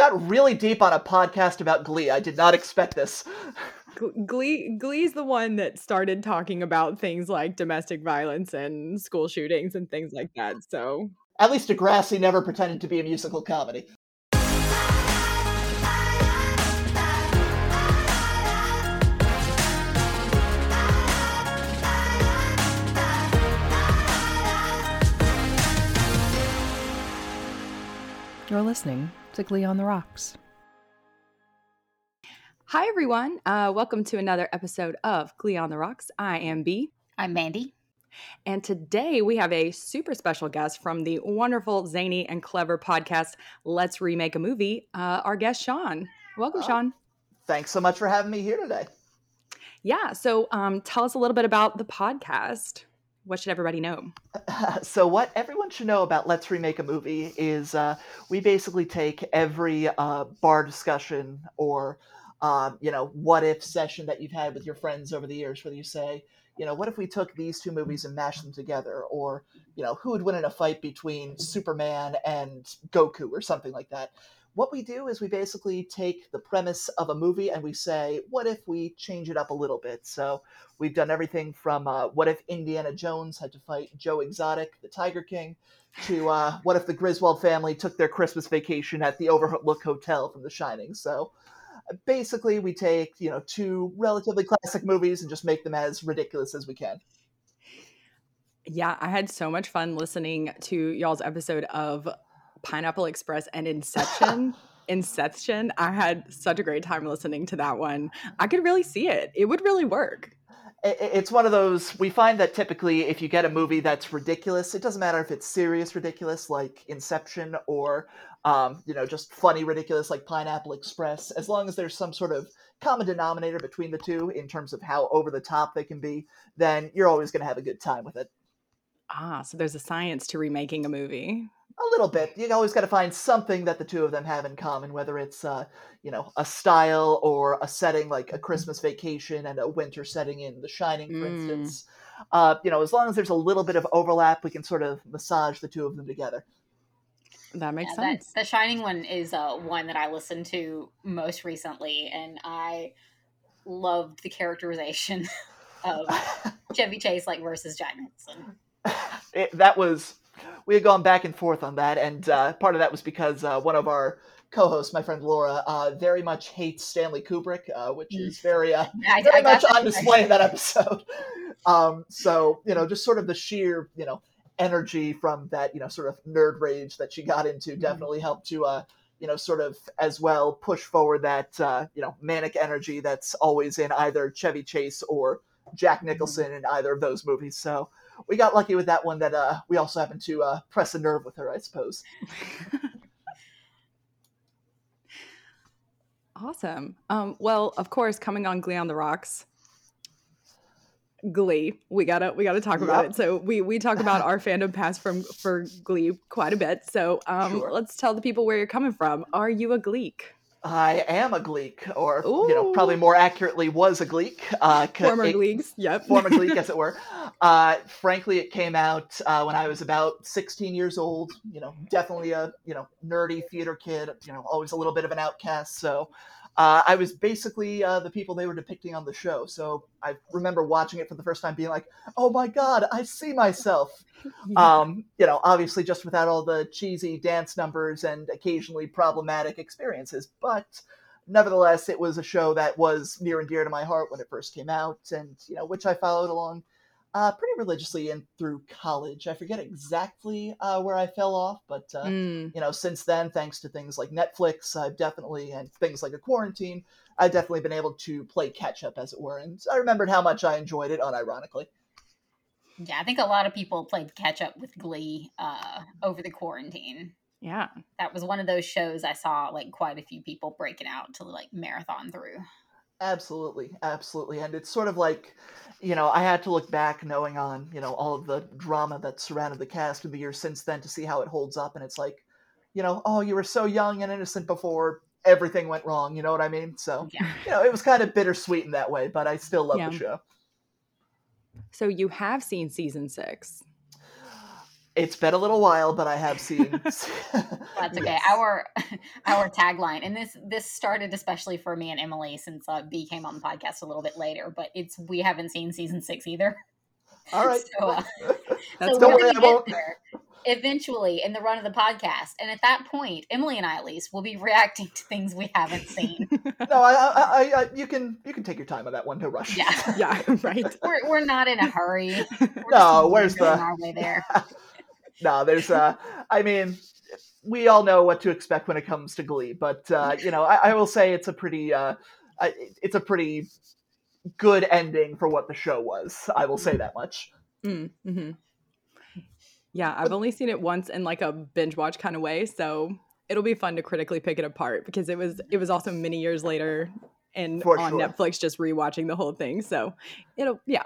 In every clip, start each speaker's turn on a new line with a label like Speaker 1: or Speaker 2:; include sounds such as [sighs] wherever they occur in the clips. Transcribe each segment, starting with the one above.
Speaker 1: got really deep on a podcast about Glee. I did not expect this.
Speaker 2: Glee Glee's the one that started talking about things like domestic violence and school shootings and things like that. So
Speaker 1: at least Degrassi never pretended to be a musical comedy.
Speaker 3: You're listening to Glee on the Rocks.
Speaker 2: Hi, everyone. Uh, welcome to another episode of Glee on the Rocks. I am B.
Speaker 4: I'm Mandy.
Speaker 2: And today we have a super special guest from the wonderful, zany, and clever podcast, Let's Remake a Movie, uh, our guest, Sean. Welcome, oh, Sean.
Speaker 1: Thanks so much for having me here today.
Speaker 2: Yeah. So um, tell us a little bit about the podcast what should everybody know? [laughs]
Speaker 1: so, what everyone should know about Let's Remake a Movie is uh, we basically take every uh, bar discussion or um, you know what if session that you've had with your friends over the years, where you say, you know, what if we took these two movies and mashed them together, or you know, who would win in a fight between Superman and Goku, or something like that what we do is we basically take the premise of a movie and we say, what if we change it up a little bit? So we've done everything from uh, what if Indiana Jones had to fight Joe Exotic, the Tiger King, to uh, what if the Griswold family took their Christmas vacation at the Overlook Hotel from The Shining. So basically, we take you know two relatively classic movies and just make them as ridiculous as we can.
Speaker 2: Yeah, I had so much fun listening to y'all's episode of Pineapple Express and Inception. [laughs] Inception, I had such a great time listening to that one. I could really see it. It would really work.
Speaker 1: It's one of those, we find that typically if you get a movie that's ridiculous, it doesn't matter if it's serious ridiculous like Inception or, um, you know, just funny ridiculous like Pineapple Express, as long as there's some sort of common denominator between the two in terms of how over the top they can be, then you're always going to have a good time with it.
Speaker 2: Ah, so there's a science to remaking a movie
Speaker 1: a little bit. You always got to find something that the two of them have in common, whether it's uh, you know a style or a setting like a Christmas Vacation and a winter setting in The Shining, for mm. instance. Uh, you know, as long as there's a little bit of overlap, we can sort of massage the two of them together.
Speaker 2: That makes yeah, sense.
Speaker 4: That, the Shining one is uh, one that I listened to most recently, and I loved the characterization [laughs] of [laughs] Chevy Chase like versus Jack Nicholson.
Speaker 1: It, that was we had gone back and forth on that, and uh, part of that was because uh, one of our co-hosts, my friend Laura, uh, very much hates Stanley Kubrick, uh, which is mm. very, uh, I, very I much on display in that episode. [laughs] Um, so you know, just sort of the sheer you know energy from that you know sort of nerd rage that she got into mm-hmm. definitely helped to uh, you know sort of as well push forward that uh, you know manic energy that's always in either Chevy Chase or Jack mm-hmm. Nicholson in either of those movies. So we got lucky with that one that uh, we also happened to uh, press a nerve with her, I suppose. [laughs]
Speaker 2: awesome. Um, well, of course, coming on Glee on the Rocks, Glee. We gotta we gotta talk yep. about it. So we we talk about our fandom past from for Glee quite a bit. So um, sure. let's tell the people where you're coming from. Are you a Gleek?
Speaker 1: I am a Gleek, or Ooh. you know, probably more accurately, was a Gleek. Uh,
Speaker 2: former it, Gleeks, yep.
Speaker 1: Former Gleek, as it were. [laughs] Uh, frankly, it came out uh, when I was about 16 years old. You know, definitely a you know nerdy theater kid. You know, always a little bit of an outcast. So uh, I was basically uh, the people they were depicting on the show. So I remember watching it for the first time, being like, "Oh my god, I see myself." [laughs] Yeah. Um, you know, obviously just without all the cheesy dance numbers and occasionally problematic experiences, but nevertheless, it was a show that was near and dear to my heart when it first came out, and you know, which I followed along uh, pretty religiously and through college. I forget exactly uh, where I fell off, but uh, mm. you know, since then, thanks to things like Netflix, I've definitely and things like a quarantine, I've definitely been able to play catch up, as it were. And I remembered how much I enjoyed it, unironically.
Speaker 4: Yeah, I think a lot of people played catch up with Glee uh, over the quarantine.
Speaker 2: Yeah,
Speaker 4: that was one of those shows I saw like quite a few people breaking out to like marathon through.
Speaker 1: Absolutely, absolutely, and it's sort of like, you know, I had to look back, knowing on you know all of the drama that surrounded the cast in the years since then to see how it holds up, and it's like, you know, oh, you were so young and innocent before everything went wrong. You know what I mean? So, yeah. you know, it was kind of bittersweet in that way, but I still love yeah. the show.
Speaker 2: So you have seen season six.
Speaker 1: It's been a little while, but I have seen. [laughs] [laughs]
Speaker 4: That's okay.
Speaker 1: Yes.
Speaker 4: Our our tagline, and this this started especially for me and Emily since uh, B came on the podcast a little bit later. But it's we haven't seen season six either. [laughs]
Speaker 1: All right.
Speaker 4: So, uh,
Speaker 2: That's
Speaker 4: so
Speaker 1: Don't worry, I won't-
Speaker 4: there eventually in the run of the podcast, and at that point, Emily and I at least will be reacting to things we haven't seen.
Speaker 1: No, I, I, I, I, you can, you can take your time on that one. No rush.
Speaker 4: Yeah.
Speaker 2: yeah, right.
Speaker 4: We're we're not in a hurry. We're
Speaker 1: No, where's the-
Speaker 4: our way there?
Speaker 1: No, there's uh I mean we all know what to expect when it comes to Glee, but uh, you know, I, I will say it's a pretty uh it's a pretty good ending for what the show was. I will say that much.
Speaker 2: Mm, hmm Yeah, I've only seen it once in like a binge watch kind of way, so it'll be fun to critically pick it apart because it was it was also many years later and
Speaker 1: For
Speaker 2: on
Speaker 1: sure.
Speaker 2: Netflix just rewatching the whole thing. So it'll yeah,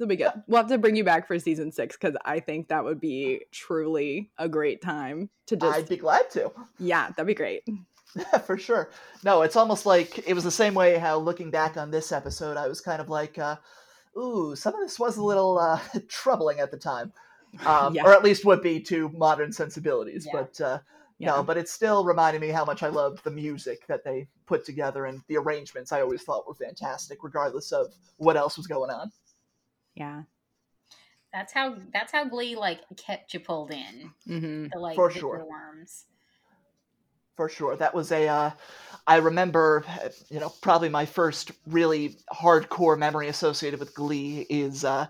Speaker 2: it'll be good. We'll have to bring you back for season six because I think that would be truly a great time to just
Speaker 1: I'd be glad to.
Speaker 2: yeah, that'd be great.
Speaker 1: Yeah, [laughs] for sure. No, it's almost like it was the same way how looking back on this episode, I was kind of like, uh, ooh, some of this was a little uh, [laughs] troubling at the time. Um,
Speaker 2: Yeah.
Speaker 1: Or at least would be to modern sensibilities.
Speaker 4: Yeah.
Speaker 1: But uh,
Speaker 2: Yeah.
Speaker 1: no, but it still reminded me how much I loved the music that they put together and the arrangements I always thought were fantastic, regardless of what else was going on.
Speaker 2: Yeah.
Speaker 4: That's how that's how Glee like kept you pulled in.
Speaker 2: hmm
Speaker 4: The like
Speaker 1: For
Speaker 4: the
Speaker 1: sure.
Speaker 4: worms.
Speaker 1: for sure. That was a. Uh, I remember, you know, probably my first really hardcore memory associated with Glee is uh,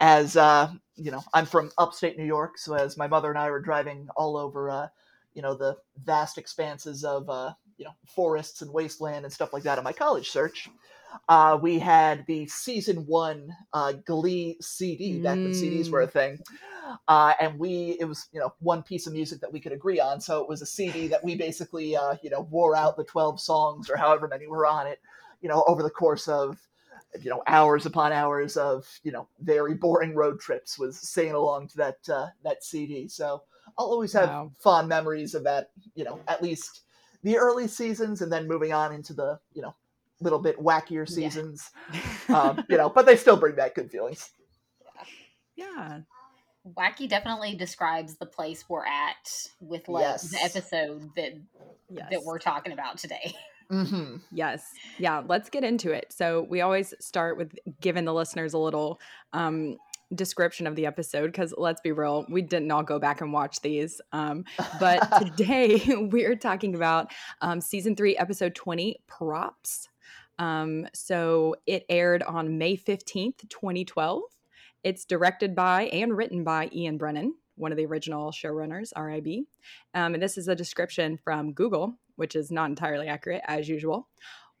Speaker 1: as uh, you know, I'm from upstate New York, so as my mother and I were driving all over, uh, you know, the vast expanses of uh, you know forests and wasteland and stuff like that on my college search. Uh, we had the season one uh, Glee CD back when CDs were a thing, uh, and we it was you know one piece of music that we could agree on. So it was a cd that we basically uh, you know wore out the 12 songs or however many were on it you know over the course of you know hours upon hours of you know very boring road trips was singing along to that uh, that cd so i'll always have
Speaker 2: Wow.
Speaker 1: fond memories of that you know at least the early seasons and then moving on into the you know little bit wackier
Speaker 4: Yeah.
Speaker 1: seasons [laughs] um, you know but they still bring back good feelings
Speaker 2: yeah.
Speaker 4: Wacky definitely describes the place we're at with like
Speaker 1: Yes.
Speaker 4: the episode that
Speaker 2: Yes.
Speaker 4: that we're talking about today. [laughs]
Speaker 1: hmm
Speaker 2: Yes. Yeah. Let's get into it. So, we always start with giving the listeners a little um, description of the episode because let's be real, we didn't all go back and watch these. Um, but [laughs] today we're talking about um, season three, episode 20, Props. Um, so, it aired on May 15th, 2012. It's directed by and written by Ian Brennan, one of the original showrunners, RIB. Um, and this is a description from Google, which is not entirely accurate as usual.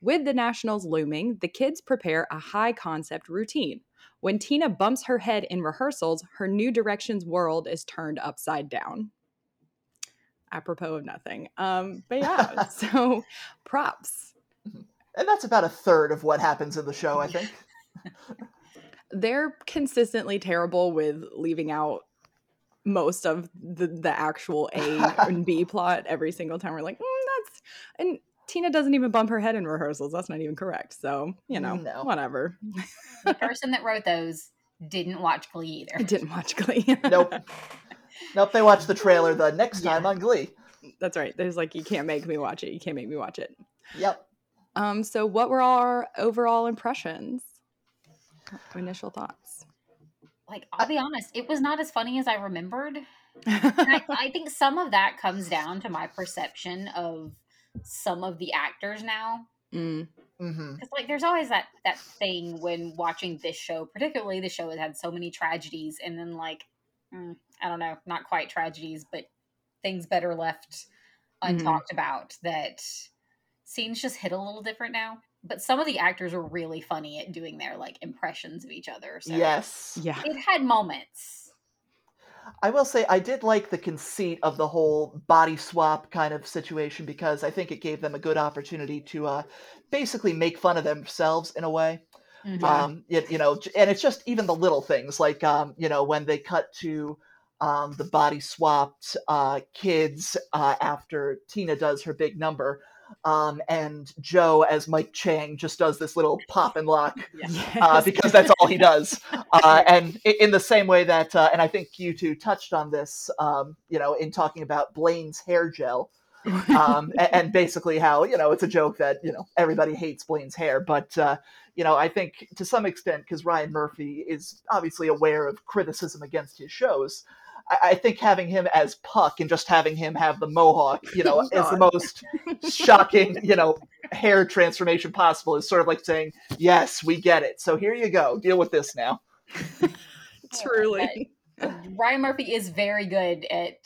Speaker 2: With the Nationals looming, the kids prepare a high concept routine. When Tina bumps her head in rehearsals, her New Directions world is turned upside down. Apropos of nothing. Um, but yeah, [laughs] so props.
Speaker 1: And that's about a third of what happens in the show i think [laughs]
Speaker 2: They're consistently terrible with leaving out most of the, the actual A and B [laughs] plot every single time. We're like, mm, that's and Tina doesn't even bump her head in rehearsals. That's not even correct. So you know,
Speaker 1: No.
Speaker 2: whatever.
Speaker 4: The person that wrote those didn't watch Glee either. [laughs]
Speaker 2: didn't watch Glee.
Speaker 1: Nope. Nope, they watched the trailer the next
Speaker 4: Yeah.
Speaker 1: time on Glee.
Speaker 2: That's right. There's like you can't make me watch it. You can't make me watch it.
Speaker 1: Yep.
Speaker 2: Um. So, what were our overall impressions? Initial thoughts.
Speaker 4: Like, I'll be honest, it was not as funny as I remembered. I, [laughs] I think some of that comes down to my perception of some of the actors now.
Speaker 2: Mm,
Speaker 1: hmm
Speaker 4: Because like, there's always that that thing when watching this show, particularly the show has had so many tragedies, and then like, mm, I don't know, not quite tragedies, but things better left
Speaker 2: Mhm.
Speaker 4: untalked about. That scenes just hit a little different now. But some of the actors were really funny at doing their like impressions of each other. So
Speaker 1: Yes.
Speaker 2: yeah.
Speaker 4: it had moments.
Speaker 1: I will say I did like the conceit of the whole body swap kind of situation because I think it gave them a good opportunity to uh, basically make fun of themselves in a way.
Speaker 4: Mhm.
Speaker 2: Yeah.
Speaker 1: Um, you, you know, and it's just even the little things like, um, you know, when they cut to um, the body swapped uh, kids uh, after Tina does her big number. Um, and Joe as Mike Chang just does this little pop and lock [laughs]
Speaker 2: Yes.
Speaker 1: uh, because that's all he does. [laughs] Uh, and in the same way that, uh, and I think you two touched on this, um, you know, in talking about Blaine's hair gel, um, and, basically how you know it's a joke that you know everybody hates Blaine's hair, but uh, you know I think to some extent because Ryan Murphy is obviously aware of criticism against his shows. I, I think having him as Puck and just having him have the mohawk, you know, is the most shocking, you know, hair transformation possible. Is sort of like saying, "Yes, we get it. So here you go. Deal with this now." [laughs]
Speaker 2: Truly.
Speaker 4: Ryan Murphy is very good at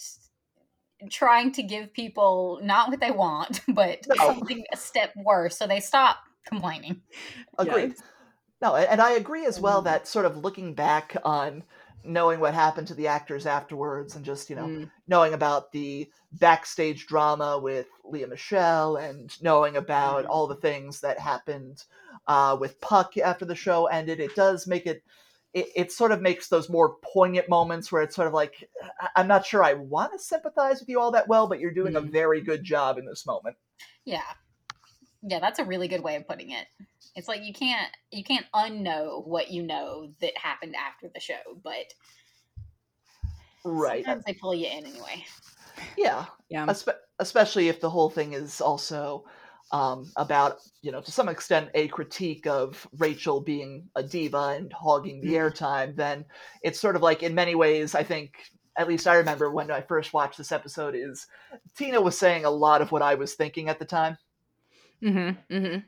Speaker 4: trying to give people not what they want, [laughs] but
Speaker 1: No.
Speaker 4: something a step worse, so they stop complaining.
Speaker 1: Agreed.
Speaker 2: Yes.
Speaker 1: No, and I agree as well
Speaker 2: Mm.
Speaker 1: that sort of looking back on knowing what happened to the actors afterwards and just, you know,
Speaker 2: Mm.
Speaker 1: knowing about the backstage drama with Lea Michele and knowing about
Speaker 2: Mm.
Speaker 1: all the things that happened uh, with Puck after the show ended, it does make it, it, it sort of makes those more poignant moments where it's sort of like, I'm not sure I want to sympathize with you all that well, but you're doing a
Speaker 2: Mm.
Speaker 1: very good job in this moment.
Speaker 4: Yeah. Yeah, that's a really good way of putting it. It's like you can't you can't unknow what you know that happened after the show, but
Speaker 1: Right.
Speaker 4: sometimes they pull you in anyway.
Speaker 1: Yeah.
Speaker 2: Yeah.
Speaker 1: Espe- especially if the whole thing is also um, about, you know, to some extent, a critique of Rachel being a diva and hogging the
Speaker 2: Mhm.
Speaker 1: airtime, then it's sort of like, in many ways, I think, at least I remember when I first watched this episode, is Tina was saying a lot of what I was thinking at the time.
Speaker 2: Mm-hmm. Mm-hmm.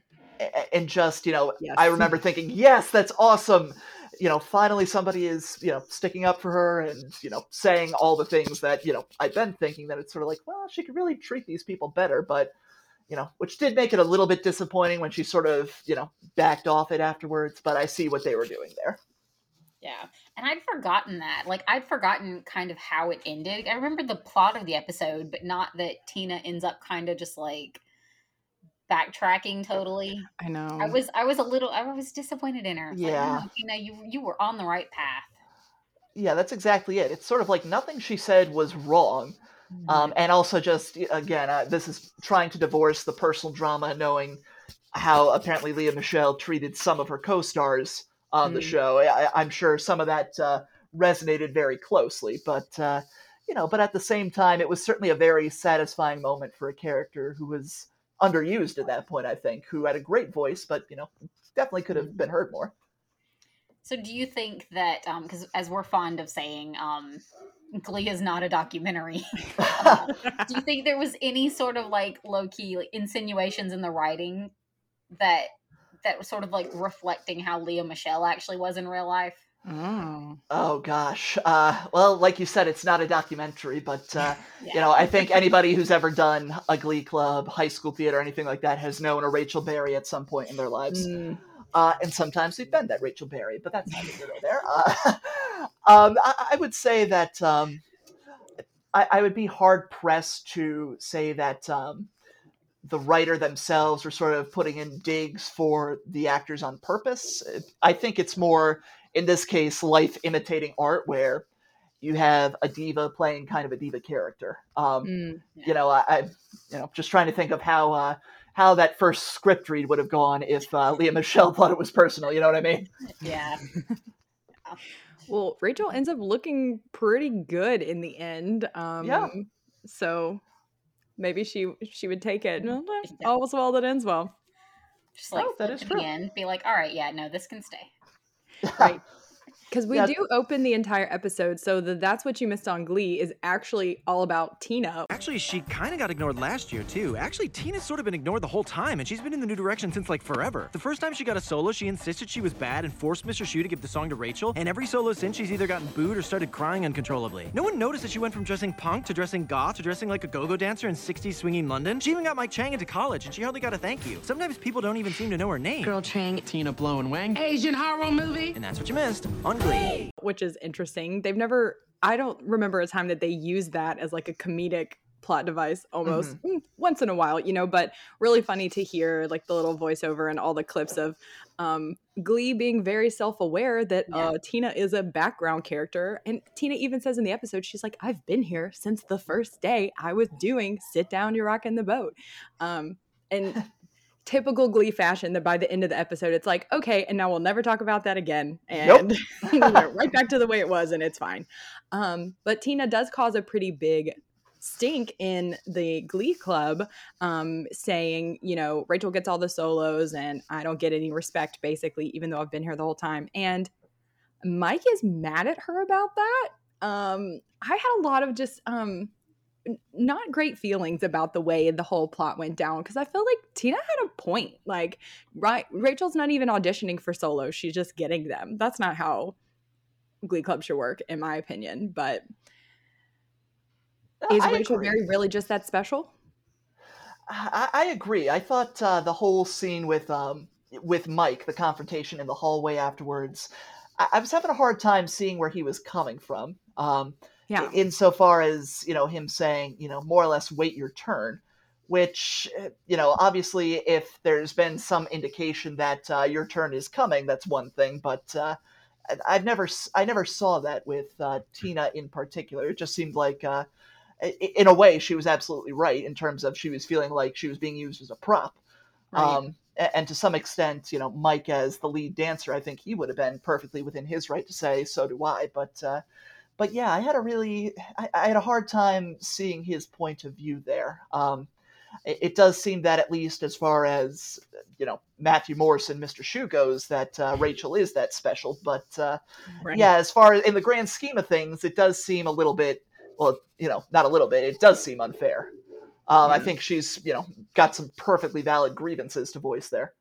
Speaker 1: And just, you know,
Speaker 2: Yes.
Speaker 1: I remember thinking, yes, that's awesome. You know, finally somebody is, you know, sticking up for her and, you know, saying all the things that, you know, I've been thinking that it's sort of like, well, she could really treat these people better. But, you know, which did make it a little bit disappointing when she sort of, you know, backed off it afterwards. But I see what they were doing there.
Speaker 4: Yeah. And I'd forgotten that. Like I'd forgotten kind of how it ended. I remember the plot of the episode, but not that Tina ends up kind of just like backtracking totally.
Speaker 2: I know.
Speaker 4: I was I was a little I was disappointed in her. It's like,
Speaker 1: Yeah.
Speaker 4: no, Tina, you you were on the right path.
Speaker 1: Yeah, that's exactly it. It's sort of like nothing she said was wrong. um, and also just again uh, this is trying to divorce the personal drama knowing how apparently lea michele treated some of her co-stars on the
Speaker 2: Mm.
Speaker 1: show I, i'm sure some of that uh, resonated very closely but uh, you know but at the same time it was certainly a very satisfying moment for a character who was underused at that point i think who had a great voice but you know definitely could have been heard more
Speaker 4: So do you think that um because as we're fond of saying, um Glee is not a documentary. [laughs] do you think there was any sort of like low key like, insinuations in the writing that that was sort of like reflecting how Lea Michele actually was in real life?
Speaker 2: Oh.
Speaker 1: oh gosh uh, well like you said it's not a documentary but uh, [laughs]
Speaker 4: Yeah.
Speaker 1: You know, I think anybody who's ever done a Glee Club, high school theater, anything like that has known a Rachel Berry at some point in their lives.
Speaker 2: Mm.
Speaker 1: Uh, and sometimes we've been that Rachel Berry, but that's not here nor there. Uh, [laughs] um, I, I would say that um, I, I would be hard pressed to say that um, the writer themselves are sort of putting in digs for the actors on purpose. I think it's more, in this case, life imitating art where you have a diva playing kind of a diva character. Um,
Speaker 2: Mm.
Speaker 1: you know, I, I, you know, just trying to think of how uh, how that first script read would have gone if uh, Lea Michele [laughs] thought it was personal. You know what I mean? [laughs]
Speaker 4: Yeah.
Speaker 2: Well, Rachel ends up looking pretty good in the end. Um, So maybe she she would take it.
Speaker 4: Yeah.
Speaker 2: All's well that ends well.
Speaker 4: Just like
Speaker 1: Oh, that
Speaker 4: flip
Speaker 1: is
Speaker 4: to
Speaker 1: true.
Speaker 4: the end, be like, all right, yeah, no, this can stay.
Speaker 2: Right. [laughs] Because we
Speaker 1: Yeah.
Speaker 2: do open the entire episode, so the That's What You Missed on Glee is actually all about Tina.
Speaker 5: Actually, she kind of got ignored last year, too. Actually, Tina's sort of been ignored the whole time, and she's been in the new direction since like forever. The first time she got a solo, she insisted she was bad and forced Mr. Schue to give the song to Rachel, and every solo since, she's either gotten booed or started crying uncontrollably. No one noticed that she went from dressing punk to dressing goth to dressing like a go go dancer in 60s swinging London. She even got Mike Chang into college, and she hardly got a thank you. Sometimes people don't even seem to know her name.
Speaker 6: Girl Chang,
Speaker 7: Tina Blow and Wang.
Speaker 6: Asian horror movie.
Speaker 5: And that's what you missed on
Speaker 2: Which is interesting. They've never, I don't remember a time that they use that as like a comedic plot device almost Mm, once in a while, you know, but really funny to hear like the little voiceover and all the clips of um, Glee being very self aware that
Speaker 4: Yeah.
Speaker 2: uh, Tina is a background character. And Tina even says in the episode, she's like, I've been here since the first day I was doing Sit Down, You're Rocking the Boat. Um, and [laughs] typical Glee fashion that by the end of the episode, it's like, okay, and now we'll never talk about that again. And [laughs] nope. right back to the way it was, and it's fine. Um, but Tina does cause a pretty big stink in the glee club um, saying you know rachel gets all the solos and i don't get any respect basically even though i've been here the whole time and mike is mad at her about that um, i had a lot of just um, not great feelings about the way the whole plot went down because I feel like Tina had a point. Like, right, Rachel's not even auditioning for solos; she's just getting them. That's not how Glee Club should work, in my opinion. But is I Rachel agree. Berry really just that special?
Speaker 1: I, I agree. I thought uh, the whole scene with um, with Mike, the confrontation in the hallway afterwards, I, I was having a hard time seeing where he was coming from. Um, yeah. Insofar as you know him saying, you know, more or less, wait your turn. Which, eh, you know, obviously, if there's been some indication that uh, your turn is coming, that's one thing. But uh, I've never, I never saw that with uh, Tina in particular. It just seemed like uh, in a way, she was absolutely right in terms of she was feeling like she was being used as a prop. Right. Um, and to some extent, you know, Mike as the lead dancer, I think he would have been perfectly within his right to say, "So do I." But, uh, but yeah, I had a really, I, I, had a hard time seeing his point of view there. Um, it, it, does seem that at least as far as you know Matthew Morrison, and Mr. Schue goes, that uh, Rachel is that special. But uh, right. yeah, as far as in the grand scheme of things, it does seem a little bit well, you know, not a little bit. It does seem unfair. Um, I think she's, you know, got some perfectly valid grievances to voice there.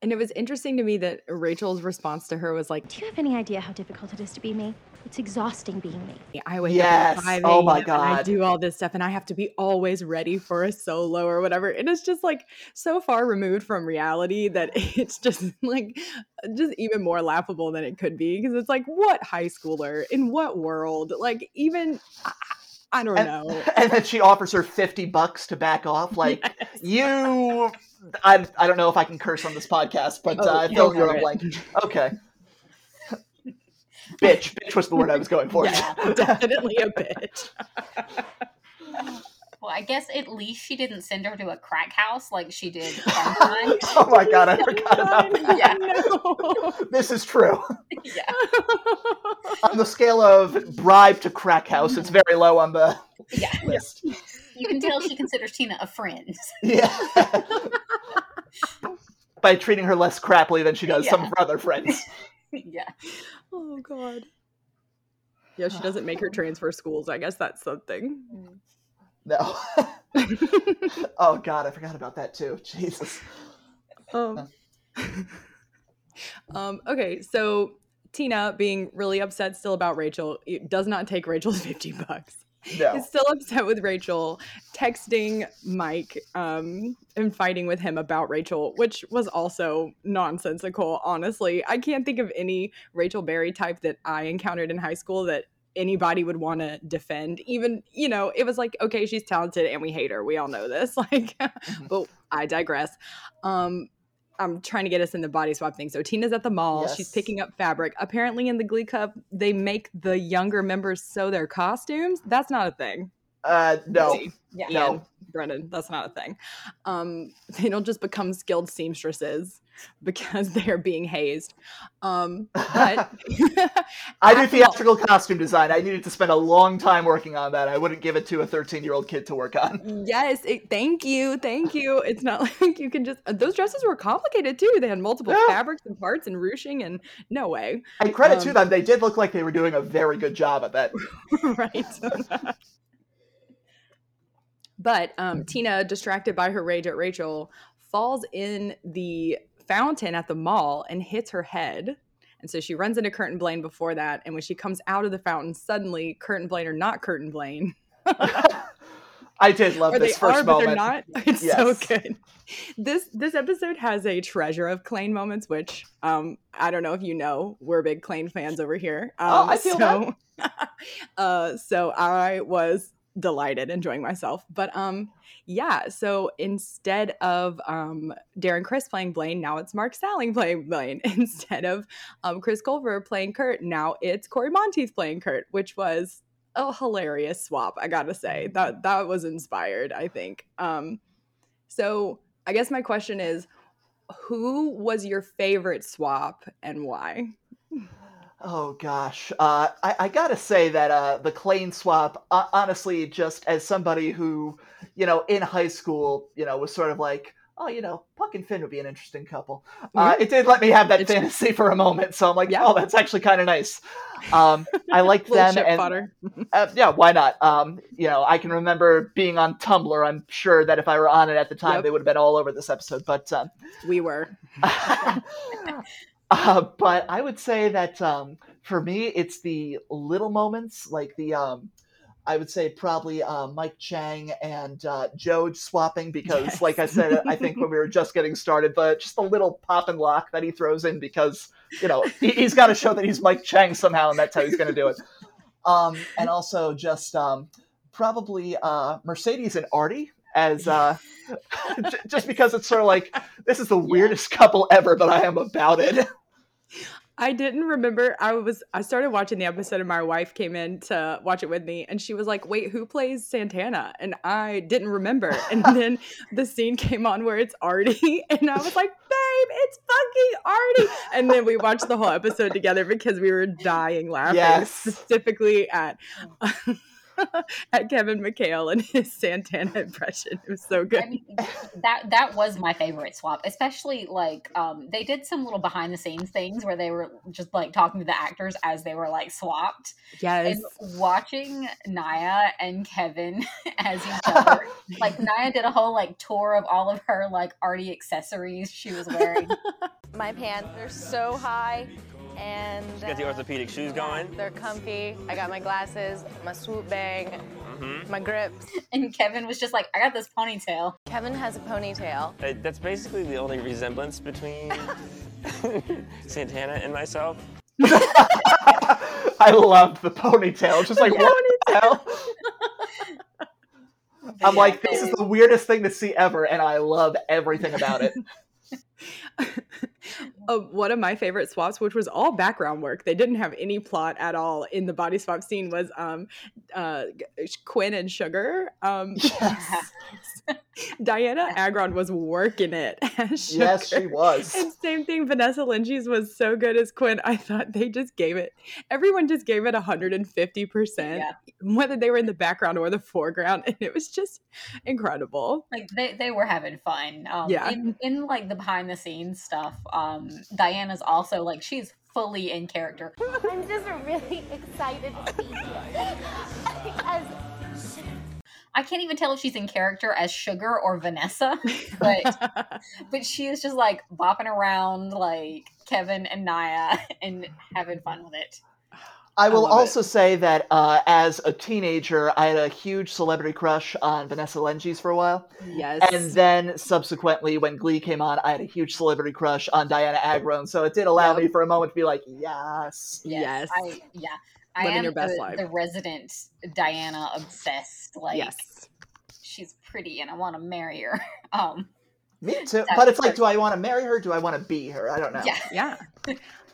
Speaker 2: And it was interesting to me that Rachel's response to her was like,
Speaker 6: "Do you have any idea how difficult it is to be me? It's exhausting being me."
Speaker 2: I wake yes. up at 5 oh my God. I do all this stuff and I have to be always ready for a solo or whatever. And it's just like so far removed from reality that [laughs] it's just like just even more laughable than it could be because it's like what high schooler in what world? Like even I don't
Speaker 1: and,
Speaker 2: know. [laughs]
Speaker 1: And then she offers her 50 bucks to back off. Like, [laughs] yes. you. I, I don't know if I can curse on this podcast, but oh, uh, I feel you're a blank. Okay. bitch. Bitch was the word I was going for.
Speaker 2: Yeah, [laughs] definitely a bitch.
Speaker 4: Well, I guess at least she didn't send her to a crack house like she did. [laughs] [laughs]
Speaker 1: oh my god, I forgot about that. Yeah. No. This is true. Yeah. on the scale of bribe to crack house, it's very low on the yeah. list.
Speaker 4: You can tell she considers Tina a friend.
Speaker 1: Yeah. By treating her less crappily than she does yeah. some of her other friends. [laughs]
Speaker 4: Yeah.
Speaker 2: Oh god. Yeah, she doesn't make her transfer schools. I guess that's something.
Speaker 1: No. [laughs] oh God, I forgot about that too. Jesus.
Speaker 2: Um, um, okay, so Tina being really upset still about Rachel does not take Rachel's [laughs] 50 bucks. No. Is still upset with Rachel, texting Mike um, and fighting with him about Rachel, which was also nonsensical, honestly. I can't think of any Rachel Berry type that I encountered in high school that anybody would want to defend even you know it was like okay she's talented and we hate her we all know this [laughs] like mm-hmm. but i digress um i'm trying to get us in the body swap thing. So tina's at the mall. Yes. she's picking up fabric. Apparently in the glee club they make the younger members sew their costumes. That's not a thing
Speaker 1: uh no
Speaker 2: yeah. no Brennan that's not a thing um [laughs] they don't just become skilled seamstresses because [laughs] they're being hazed. Um, but [laughs]
Speaker 1: I do theatrical costume design. I needed to spend a long time working on that. I wouldn't give it to a 13 year old kid to work on.
Speaker 2: Yes, it, thank you, thank you. It's not like you can just. Those dresses were complicated too. They had multiple yeah. fabrics and parts and ruching, and no way.
Speaker 1: I credit um, to them. They did look like they were doing a very good job at that.
Speaker 2: right. But um, Tina, distracted by her rage at Rachel, falls in the fountain at the mall and hits her head. And so she runs into Kurt and Blaine before that. And when she comes out of the fountain, suddenly Kurt and Blaine are not Kurt and Blaine. [laughs]
Speaker 1: I did love [laughs] or this they first are, moment.
Speaker 2: But they're not. [laughs] It's yes. so good. This this episode has a treasure of Klaine moments, which um I don't know if you know, we're big Klaine fans over here. Um,
Speaker 1: oh, I feel so,
Speaker 2: that. uh, so I was delighted, enjoying myself. But um, yeah. So instead of um Darren Criss playing Blaine, now it's Mark Salling playing Blaine. [laughs] Instead of um Chris Colfer playing Kurt, now it's Cory Monteith playing Kurt, which was a hilarious swap. I gotta say that that was inspired. I think. Um, so I guess my question is who was your favorite swap and why? [laughs]
Speaker 1: Oh gosh, uh, I, I gotta say that uh, the Klaine swap, uh, honestly, just as somebody who, you know, in high school, you know, was sort of like, oh, you know, Puck and Finn would be an interesting couple. Uh, it did let me have that
Speaker 2: It's-
Speaker 1: fantasy for a moment, so I'm like,
Speaker 2: Yeah.
Speaker 1: oh, that's actually kind of nice. Um, I [laughs] liked them, and [laughs] uh, yeah, why not? Um, you know, I can remember being on Tumblr. I'm sure that if I were on it at the time,
Speaker 2: Yep.
Speaker 1: they would have been all over this episode. But um,
Speaker 2: We were. [laughs]
Speaker 1: uh, but I would say that um, for me, it's the little moments, like the um, I would say probably uh, Mike Chang and uh, Jode swapping because,
Speaker 2: Yes.
Speaker 1: like I said, I think when we were just getting started, but just the little pop and lock that he throws in because you know he, he's got to show that he's Mike Chang somehow, and that's how he's going to do it. Um, and also just um, probably uh, Mercedes and Artie as uh, [laughs] j- just because it's sort of like this is the weirdest couple ever, but I am about it.
Speaker 2: I didn't remember. I was I started watching the episode and my wife came in to watch it with me and she was like, "Wait, who plays Santana?" And I didn't remember. [laughs] And then the scene came on where it's Artie [laughs] and I was like, "Babe, it's fucking Artie." And then we watched the whole episode together because we were dying laughing
Speaker 1: Yes.
Speaker 2: specifically at oh. [laughs] [laughs] at Kevin McHale and his Santana impression. It was so good.
Speaker 4: I mean, that that was my favorite swap, especially like um, they did some little behind the scenes things where they were just like talking to the actors as they were like swapped,
Speaker 2: yes.
Speaker 4: and watching Naya and Kevin [laughs] as each other. [laughs] like Naya did a whole like tour of all of her like Artie accessories she was wearing.
Speaker 7: My pants are so high and she
Speaker 8: Got the orthopedic shoes going.
Speaker 7: they're comfy. I got my glasses, my swoop bang, my grips. [laughs]
Speaker 4: and Kevin was just like, "I got this ponytail."
Speaker 7: Kevin has a ponytail.
Speaker 8: Uh, that's basically the only resemblance between [laughs] Santana and myself. [laughs]
Speaker 1: I loved the ponytail. Just like what the hell? I'm
Speaker 4: Yeah,
Speaker 1: like, this is the weirdest thing to see ever, and I love everything about it. [laughs]
Speaker 2: uh, one of my favorite swaps, which was all background work, they didn't have any plot at all in the body swap scene, was um, uh, Quinn and Sugar. Um, [laughs]
Speaker 1: Yes, [laughs]
Speaker 2: Dianna Agron was working it
Speaker 1: yes, she was.
Speaker 2: And same thing, Vanessa Lengies was so good as Quinn. I thought they just gave it, everyone just gave it 150%,
Speaker 4: Yeah.
Speaker 2: whether they were in the background or the foreground. And it was just incredible.
Speaker 4: like they, they were having fun um
Speaker 2: Yeah.
Speaker 4: in, in like the behind the scenes stuff um dianna's also like she's fully in character [laughs]
Speaker 6: I'm just really excited to be here. As
Speaker 4: i can't even tell if she's in character as sugar or vanessa [laughs] but but she is just like bopping around like kevin and naya and having fun with it
Speaker 1: I will
Speaker 2: love it.
Speaker 1: also say that uh, as a teenager, I had a huge celebrity crush on Vanessa Lengies for a while.
Speaker 2: yes.
Speaker 1: And then subsequently, when Glee came on, I had a huge celebrity crush on Dianna Agron. So it did allow
Speaker 2: Yep.
Speaker 1: me for a moment to be like, yes.
Speaker 2: Yes.
Speaker 4: i yeah i
Speaker 2: Living
Speaker 4: am
Speaker 2: your best
Speaker 4: the,
Speaker 2: life.
Speaker 4: the resident dianna obsessed like
Speaker 2: yes.
Speaker 4: she's pretty and i want to marry her [laughs] um
Speaker 1: Me too.
Speaker 4: That
Speaker 1: But it's like, do I want to marry her? Do I want to be her? I don't know.
Speaker 4: yeah
Speaker 2: Yeah.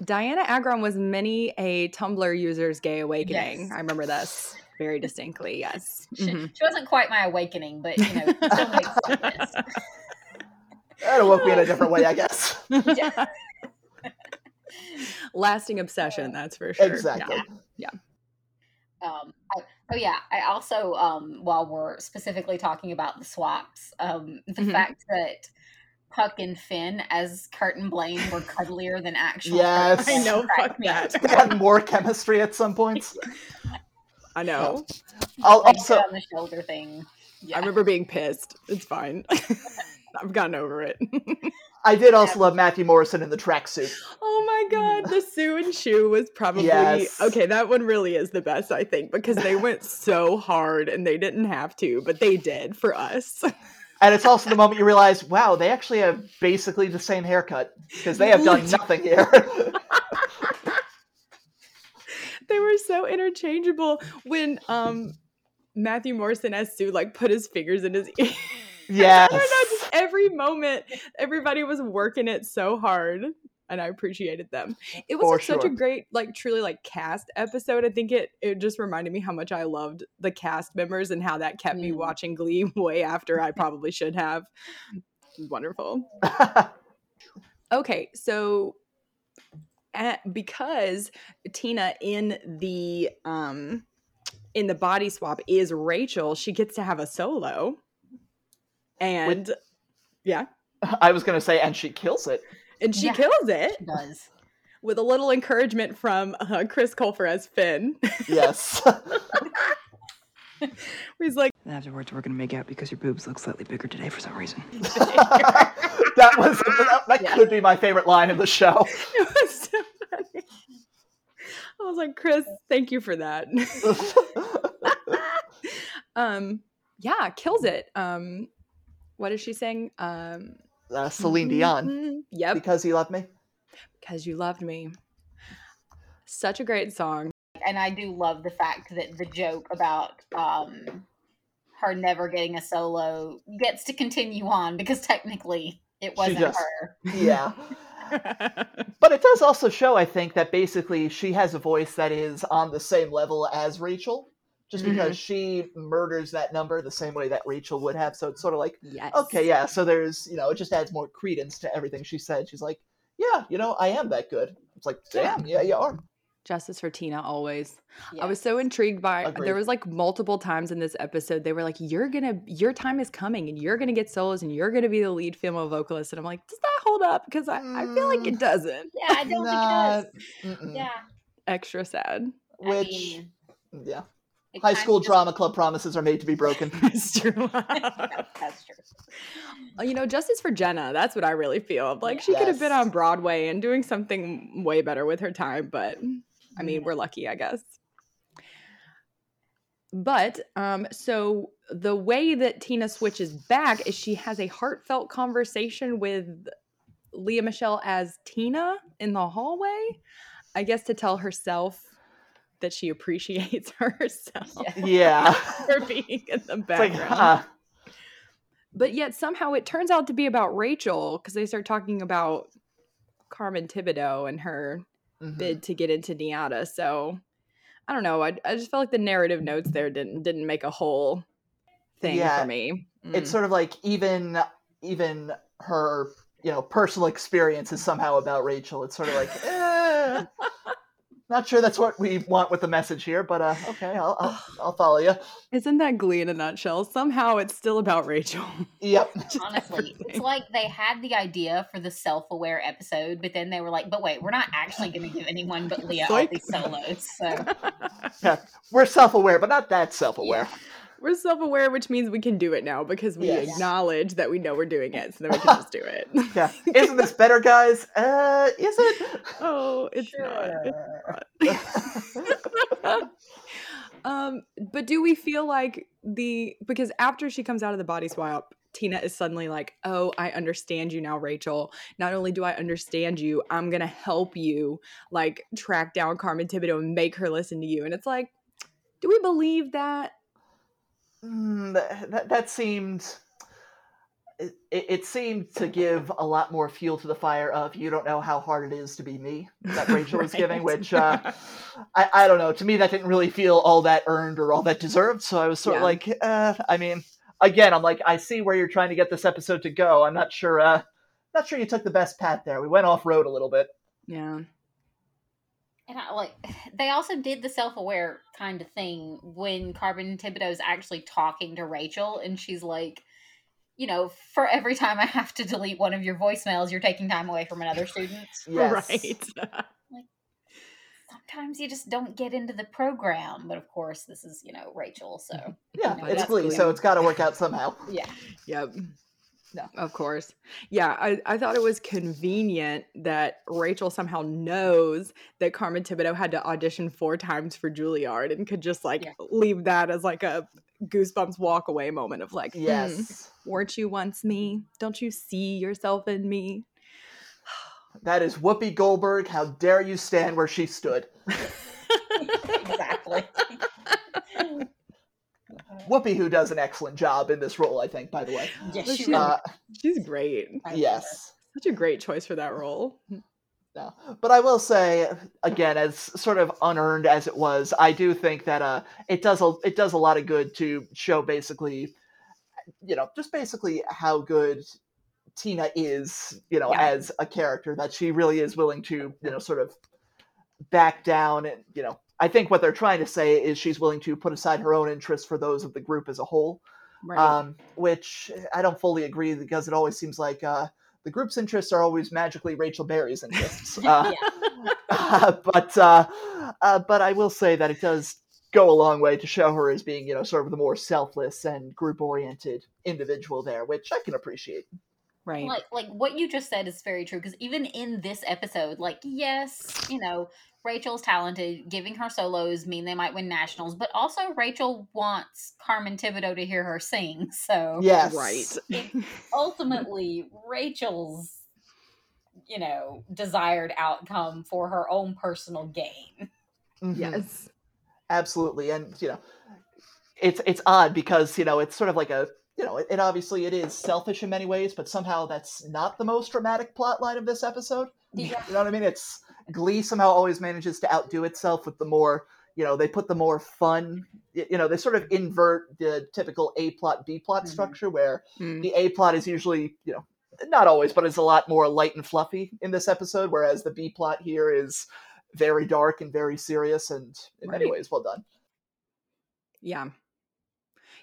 Speaker 2: Dianna Agron was many a Tumblr user's gay awakening.
Speaker 4: Yes.
Speaker 2: I remember this [laughs] very distinctly. Yes.
Speaker 4: She,
Speaker 2: Mhm.
Speaker 4: she wasn't quite my awakening, but you know, [laughs] still makes sense. [laughs]
Speaker 1: That awoke me in a different way, I guess.
Speaker 4: Yeah.
Speaker 2: Lasting obsession, that's for sure.
Speaker 1: exactly.
Speaker 2: Yeah.
Speaker 4: Um, I, oh yeah, I also um, while we're specifically talking about the swaps, um, the
Speaker 2: Mhm.
Speaker 4: fact that Puck and Finn as Kurt and Blaine were cuddlier than actual. [laughs]
Speaker 1: Yes.
Speaker 4: Kurt
Speaker 2: I know, fuck that.
Speaker 1: They had more chemistry at some points. [laughs]
Speaker 2: I know. [laughs]
Speaker 1: I'll
Speaker 4: Like,
Speaker 1: also,
Speaker 4: on the shoulder thing. Yeah.
Speaker 2: I remember being pissed. It's fine. I've gotten over it.
Speaker 1: I did also love Matthew Morrison in the tracksuit.
Speaker 2: oh my god, the Sue and Schue was probably
Speaker 1: Yes.
Speaker 2: okay. That one really is the best, I think, because they went so hard and they didn't have to, but they did for us.
Speaker 1: And it's also the moment you realize, wow, they actually have basically the same haircut because they have done nothing here. [laughs]
Speaker 2: they were so interchangeable when um Matthew Morrison as Sue like put his fingers in his ear. [laughs]
Speaker 1: yes.
Speaker 2: I don't know, just every moment, everybody was working it so hard, and I appreciated them. It was
Speaker 1: For
Speaker 2: like, such a great, like, truly like cast episode. I think it it just reminded me how much I loved the cast members and how that kept me
Speaker 4: Mm.
Speaker 2: watching Glee [laughs] way after I probably should have. Wonderful. [laughs] Okay, so uh, because Tina in the um in the body swap is Rachel, she gets to have a solo. And yeah, [laughs]
Speaker 1: I was gonna say, and she kills it.
Speaker 2: And she
Speaker 4: Yeah.
Speaker 2: kills it
Speaker 4: She does.
Speaker 2: with a little encouragement from uh, Chris Colfer as Finn.
Speaker 1: Yes. [laughs]
Speaker 2: He's like,
Speaker 9: And afterwards, we're gonna make out because your boobs look slightly bigger today for some reason. [laughs]
Speaker 1: that was that, that [laughs]
Speaker 4: Yeah.
Speaker 1: could be my favorite line in the show.
Speaker 2: it was so funny. I was like, Chris, thank you for that. um, yeah, kills it. Um, what is she saying? Um,
Speaker 1: uh, Celine Dion,
Speaker 2: mhm, Yep,
Speaker 1: because you love me.
Speaker 2: because you loved me. Such a great song.
Speaker 4: and I do love the fact that the joke about um her never getting a solo gets to continue on because technically it wasn't
Speaker 1: does.
Speaker 4: her. [laughs] [laughs]
Speaker 1: Yeah. [laughs] But it does also show, I think, that basically she has a voice that is on the same level as Rachel, just mm-hmm. because she murders that number the same way that Rachel would have. So it's sort of like,
Speaker 2: yes.
Speaker 1: okay, yeah. So there's, you know, it just adds more credence to everything she said. She's like, yeah, you know, I am that good. It's like, damn, yeah, you are.
Speaker 2: Justice for Tina always.
Speaker 4: Yeah.
Speaker 2: I was so intrigued by
Speaker 1: Agreed.
Speaker 2: there was like multiple times in this episode they were like you're going to your time is coming and you're going to get solos and you're going to be the lead female vocalist and I'm like does that hold up because I, I feel like it mm. doesn't.
Speaker 4: Yeah, I don't
Speaker 1: Nah,
Speaker 4: think it does.
Speaker 1: mm-mm.
Speaker 4: Yeah.
Speaker 2: Extra sad.
Speaker 4: I
Speaker 1: Which,
Speaker 4: mean,
Speaker 1: yeah.
Speaker 4: It
Speaker 1: High
Speaker 4: kinda
Speaker 1: school
Speaker 4: just-
Speaker 1: drama club promises are made to be broken. [laughs]
Speaker 2: It's true. [laughs]
Speaker 4: That's true.
Speaker 2: Uh, you know, justice for Jenna. That's what I really feel. Like she could have been on Broadway and doing something way better with her time, but I mean, we're lucky, I guess. But um so the way that Tina switches back is she has a heartfelt conversation with Lea Michele as Tina in the hallway, I guess to tell herself that she appreciates [laughs] herself
Speaker 1: yeah. [laughs]
Speaker 2: for being in the
Speaker 1: It's like,
Speaker 2: background
Speaker 1: huh.
Speaker 2: but yet somehow it turns out to be about Rachel because they start talking about Carmen Tibideaux and her
Speaker 1: Mhm.
Speaker 2: bid to get into NYADA. So I don't know. I, I just felt like the narrative notes there didn't didn't make a whole thing
Speaker 1: Yeah,
Speaker 2: for me.
Speaker 1: It's
Speaker 2: Mm.
Speaker 1: sort of like even even her, you know, personal experience is somehow about Rachel. It's sort of like, eh, [laughs] not sure that's what we want with the message here, but uh, okay, I'll, I'll I'll follow you.
Speaker 2: Isn't that Glee in a nutshell? Somehow it's still about Rachel.
Speaker 1: Yep. [laughs]
Speaker 2: Just
Speaker 4: Honestly, it's like they had the idea for the self-aware episode, but then they were like, "But wait, we're not actually going to give anyone but Lea all these solos." So [laughs]
Speaker 1: Yeah. We're self-aware, but not that self-aware.
Speaker 2: We're self-aware, which means we can do it now because we
Speaker 1: Yes.
Speaker 2: acknowledge that we know we're doing it, so then we can just do it. [laughs]
Speaker 1: Yeah. Isn't this better, guys? Uh, is it? [laughs]
Speaker 2: oh, it's not. It's not. [laughs] um, but do we feel like the because after she comes out of the body swap, Tina is suddenly like, "Oh, I understand you now, Rachel. Not only do I understand you, I'm gonna help you like track down Carmen Tibideaux and make her listen to you." And it's like, do we believe that?
Speaker 1: Mm, that, that, that seemed it, it seemed to give a lot more fuel to the fire of you don't know how hard it is to be me that Rachel [laughs] was giving, which uh, [laughs] I, I don't know. To me, that didn't really feel all that earned or all that deserved. So I was sort of like, uh, I mean, again, I'm like, I see where you're trying to get this episode to go. I'm not sure. Uh, not sure you took the best path there. We went off road a little bit.
Speaker 2: Yeah.
Speaker 4: And I, like [sighs] they also did the self-aware kind of thing when Carmen Tibideaux is actually talking to Rachel, and she's like, you know, for every time I have to delete one of your voicemails, you're taking time away from another student. [laughs]
Speaker 1: Yes.
Speaker 2: Right. [laughs]
Speaker 4: Sometimes you just don't get into the program, but of course, this is you know Rachel, so mm-hmm.
Speaker 1: Yeah,
Speaker 4: you know,
Speaker 1: it's
Speaker 4: that's
Speaker 1: Glee,
Speaker 2: Glee.
Speaker 1: so it's got to work out somehow. [laughs]
Speaker 4: yeah.
Speaker 2: Yep.
Speaker 1: No.
Speaker 2: Of course. Yeah, I, I thought it was convenient that Rachel somehow knows that Carmen Tibideaux had to audition four times for Juilliard and could just like
Speaker 4: Yeah.
Speaker 2: leave that as like a goosebumps walk away moment of like, "Hmm,
Speaker 1: Yes,
Speaker 2: weren't you once me? Don't you see yourself in me?
Speaker 1: that is Whoopi Goldberg. How dare you stand where she stood? [laughs]
Speaker 4: exactly. [laughs]
Speaker 1: Whoopi, who does an excellent job in this role, I think. By the way,
Speaker 4: Yes,
Speaker 2: But
Speaker 4: she
Speaker 2: she-
Speaker 1: uh,
Speaker 2: She's great.
Speaker 4: I
Speaker 1: yes.
Speaker 2: Such a great choice for that role.
Speaker 1: No. But I will say again, as sort of unearned as it was, I do think that uh, it does a it does a lot of good to show basically, you know, just basically how good Tina is, you know,
Speaker 2: Yeah.
Speaker 1: as a character that she really is willing to, you know, sort of back down and, you know, I think what they're trying to say is she's willing to put aside her own interests for those of the group as a whole.
Speaker 2: Right.
Speaker 1: Um, which I don't fully agree because it always seems like uh, the group's interests are always magically Rachel Berry's interests. [laughs] Uh, [laughs] but uh, uh, but I will say that it does go a long way to show her as being, you know, sort of the more selfless and group oriented individual there, which I can appreciate.
Speaker 2: Right.
Speaker 4: like like what you just said is very true because even in this episode like yes you know rachel's talented giving her solos mean they might win nationals but also rachel wants carmen tibideaux to hear her sing so
Speaker 1: Yes.
Speaker 2: Right. [laughs]
Speaker 4: ultimately rachel's you know desired outcome for her own personal gain
Speaker 1: Mhm.
Speaker 2: Yes.
Speaker 1: absolutely and you know it's it's odd because you know it's sort of like a you know it, obviously it is selfish in many ways but somehow that's not the most dramatic plot line of this episode
Speaker 4: Yeah.
Speaker 1: you know what i mean it's glee somehow always manages to outdo itself with the more you know they put the more fun you know they sort of invert the typical a plot b plot
Speaker 4: Mhm.
Speaker 1: structure where
Speaker 2: Mm.
Speaker 1: the a plot is usually you know not always but it's a lot more light and fluffy in this episode whereas the b plot here is very dark and very serious and in many ways well done
Speaker 2: Yeah.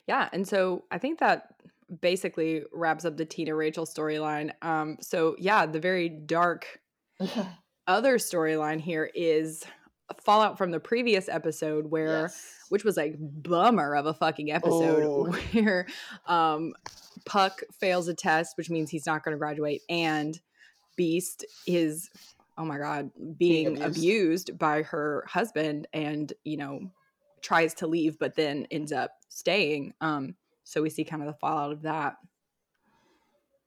Speaker 2: Yeah. And so I think that basically wraps up the Tina Rachel storyline. Um, so yeah, the very dark [laughs] other storyline here is fallout from the previous episode where
Speaker 1: Yes.
Speaker 2: which was like bummer of a fucking episode
Speaker 1: Oh. [laughs]
Speaker 2: where um Puck fails a test, which means he's not going to graduate, and Beiste is oh my god being,
Speaker 1: abused.
Speaker 2: abused. by her husband, and you know tries to leave, but then ends up staying. Um, so we see kind of the fallout of that.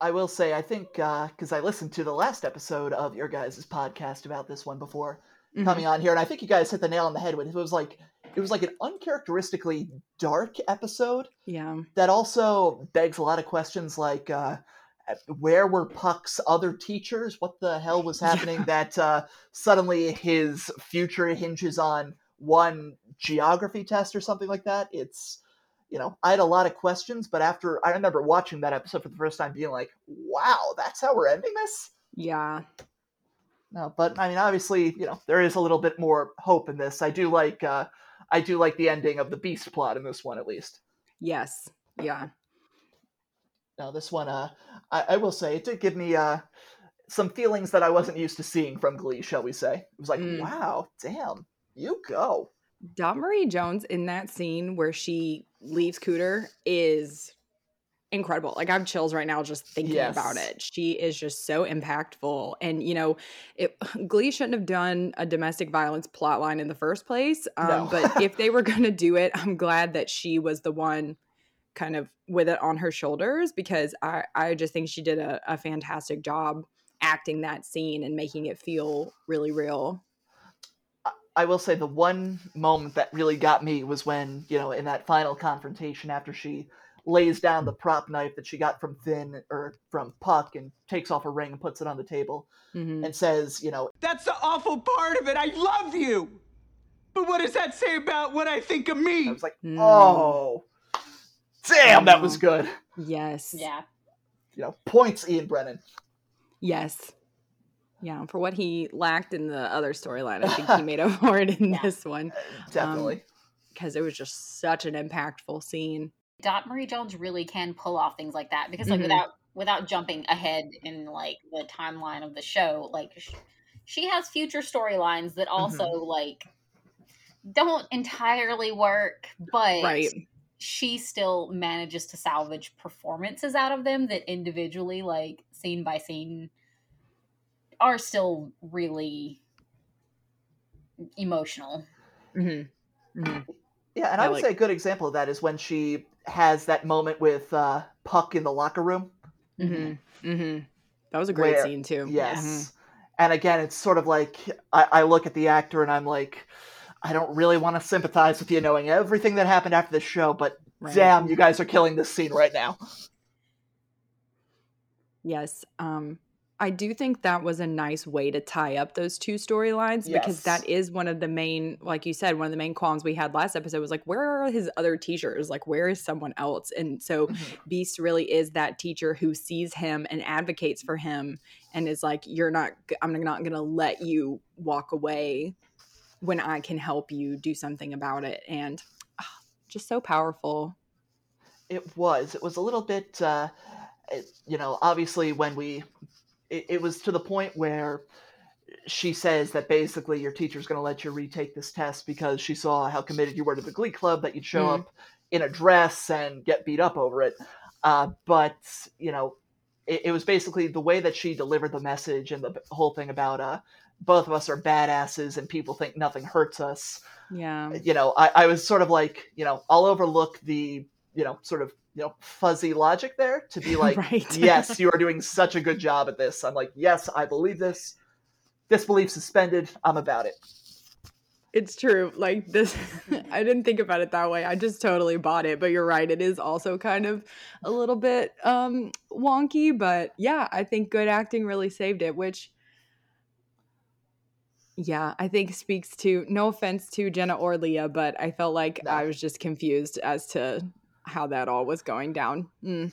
Speaker 1: I will say, I think because I listened to the last episode of your guys' podcast about this one before
Speaker 2: Mhm.
Speaker 1: coming on here, and I think you guys hit the nail on the head with it. It was like it was like an uncharacteristically dark episode
Speaker 2: Yeah,
Speaker 1: that also begs a lot of questions, like uh, where were Puck's other teachers? What the hell was [laughs] happening that uh, suddenly his future hinges on one geography test or something like that? It's you know, I had a lot of questions, but after I remember watching that episode for the first time, being like, "Wow, that's how we're ending this."
Speaker 2: yeah,
Speaker 1: No, but I mean, obviously, you know, there is a little bit more hope in this. I do like, uh, I do like the ending of the Beiste plot in this one, at least.
Speaker 2: yes, yeah,
Speaker 1: Now, this one, uh, I, I will say, it did give me uh, some feelings that I wasn't used to seeing from Glee. Shall we say? It was like,
Speaker 2: Mm.
Speaker 1: wow, damn, you go.
Speaker 2: Dot-Marie Jones in that scene where she leaves Cooter is incredible. Like I have chills right now just thinking about it. She is just so impactful. And you know, it, [sighs] Glee shouldn't have done a domestic violence plot line in the first place. Um,
Speaker 1: No.
Speaker 2: but if they were [laughs] gonna do it, I'm glad that she was the one kind of with it on her shoulders because I, I just think she did a, a fantastic job acting that scene and making it feel really real.
Speaker 1: I will say the one moment that really got me was when, you know, in that final confrontation after she lays down the prop knife that she got from Finn or from Puck and takes off her ring and puts it on the table
Speaker 2: Mhm.
Speaker 1: and says, you know,
Speaker 10: That's the awful part of it. I love you. But what does that say about what I think of me?
Speaker 1: I was like,
Speaker 2: Mm.
Speaker 1: oh, damn, that was good.
Speaker 2: Yes.
Speaker 4: yeah
Speaker 1: You know, points Ian Brennan.
Speaker 2: Yes. Yeah, for what he lacked in the other storyline, I think he [laughs] made up for it in
Speaker 4: Yeah.
Speaker 2: this one
Speaker 1: Definitely.
Speaker 2: because it was just such an impactful scene.
Speaker 4: Dot-Marie Jones really can pull off things like that because like
Speaker 2: Mhm.
Speaker 4: without without jumping ahead in like the timeline of the show, like sh- she has future storylines that also like don't entirely work, but
Speaker 2: Right.
Speaker 4: she still manages to salvage performances out of them that individually, like scene by scene, are still really emotional.
Speaker 2: Mm-hmm. Mm-hmm.
Speaker 1: Yeah, and I,
Speaker 2: I
Speaker 1: would
Speaker 2: like-
Speaker 1: say a good example of that is when she has that moment with uh, Puck in the locker room.
Speaker 2: Mm-hmm. Mm-hmm. That was a great
Speaker 1: Where-
Speaker 2: scene too.
Speaker 1: Yes.
Speaker 2: Mhm.
Speaker 1: And again, it's sort of like I, I look at the actor and I'm like, I don't really want to sympathize with you knowing everything that happened after the show, but
Speaker 2: Right.
Speaker 1: damn, you guys are killing this scene right now.
Speaker 2: Yes. Um, I do think that was a nice way to tie up those two storylines because that is one of the main, like you said, one of the main qualms we had last episode was like, where are his other teachers? Like, where is someone else? And so
Speaker 1: Mhm.
Speaker 2: Beiste really is that teacher who sees him and advocates for him and is like, you're not, I'm not going to let you walk away when I can help you do something about it. And ah, just so powerful.
Speaker 1: It was. It was a little bit, uh, it- you know, obviously when we, it, it was to the point where she says that basically your teacher's going to let you retake this test because she saw how committed you were to the Glee Club, that you'd show
Speaker 2: Mm.
Speaker 1: up in a dress and get beat up over it. Uh, but, you know, it, it was basically the way that she delivered the message and the whole thing about uh, both of us are badasses and people think nothing hurts us
Speaker 2: Yeah.
Speaker 1: you know, I, I was sort of like, you know, I'll overlook the, you know, sort of, you know, fuzzy logic there to be [laughs] like,
Speaker 2: Right. [laughs]
Speaker 1: yes, you are doing such a good job at this. I'm like, yes, I believe this. Disbelief suspended. I'm about it.
Speaker 2: It's true. Like this, [laughs] I didn't think about it that way. I just totally bought it. But you're right. It is also kind of a little bit um wonky. But yeah, I think good acting really saved it, which, yeah, I think speaks to no offense to Jenna or Lea, but I felt like
Speaker 1: No.
Speaker 2: I was just confused as to how that all was going down. Mm,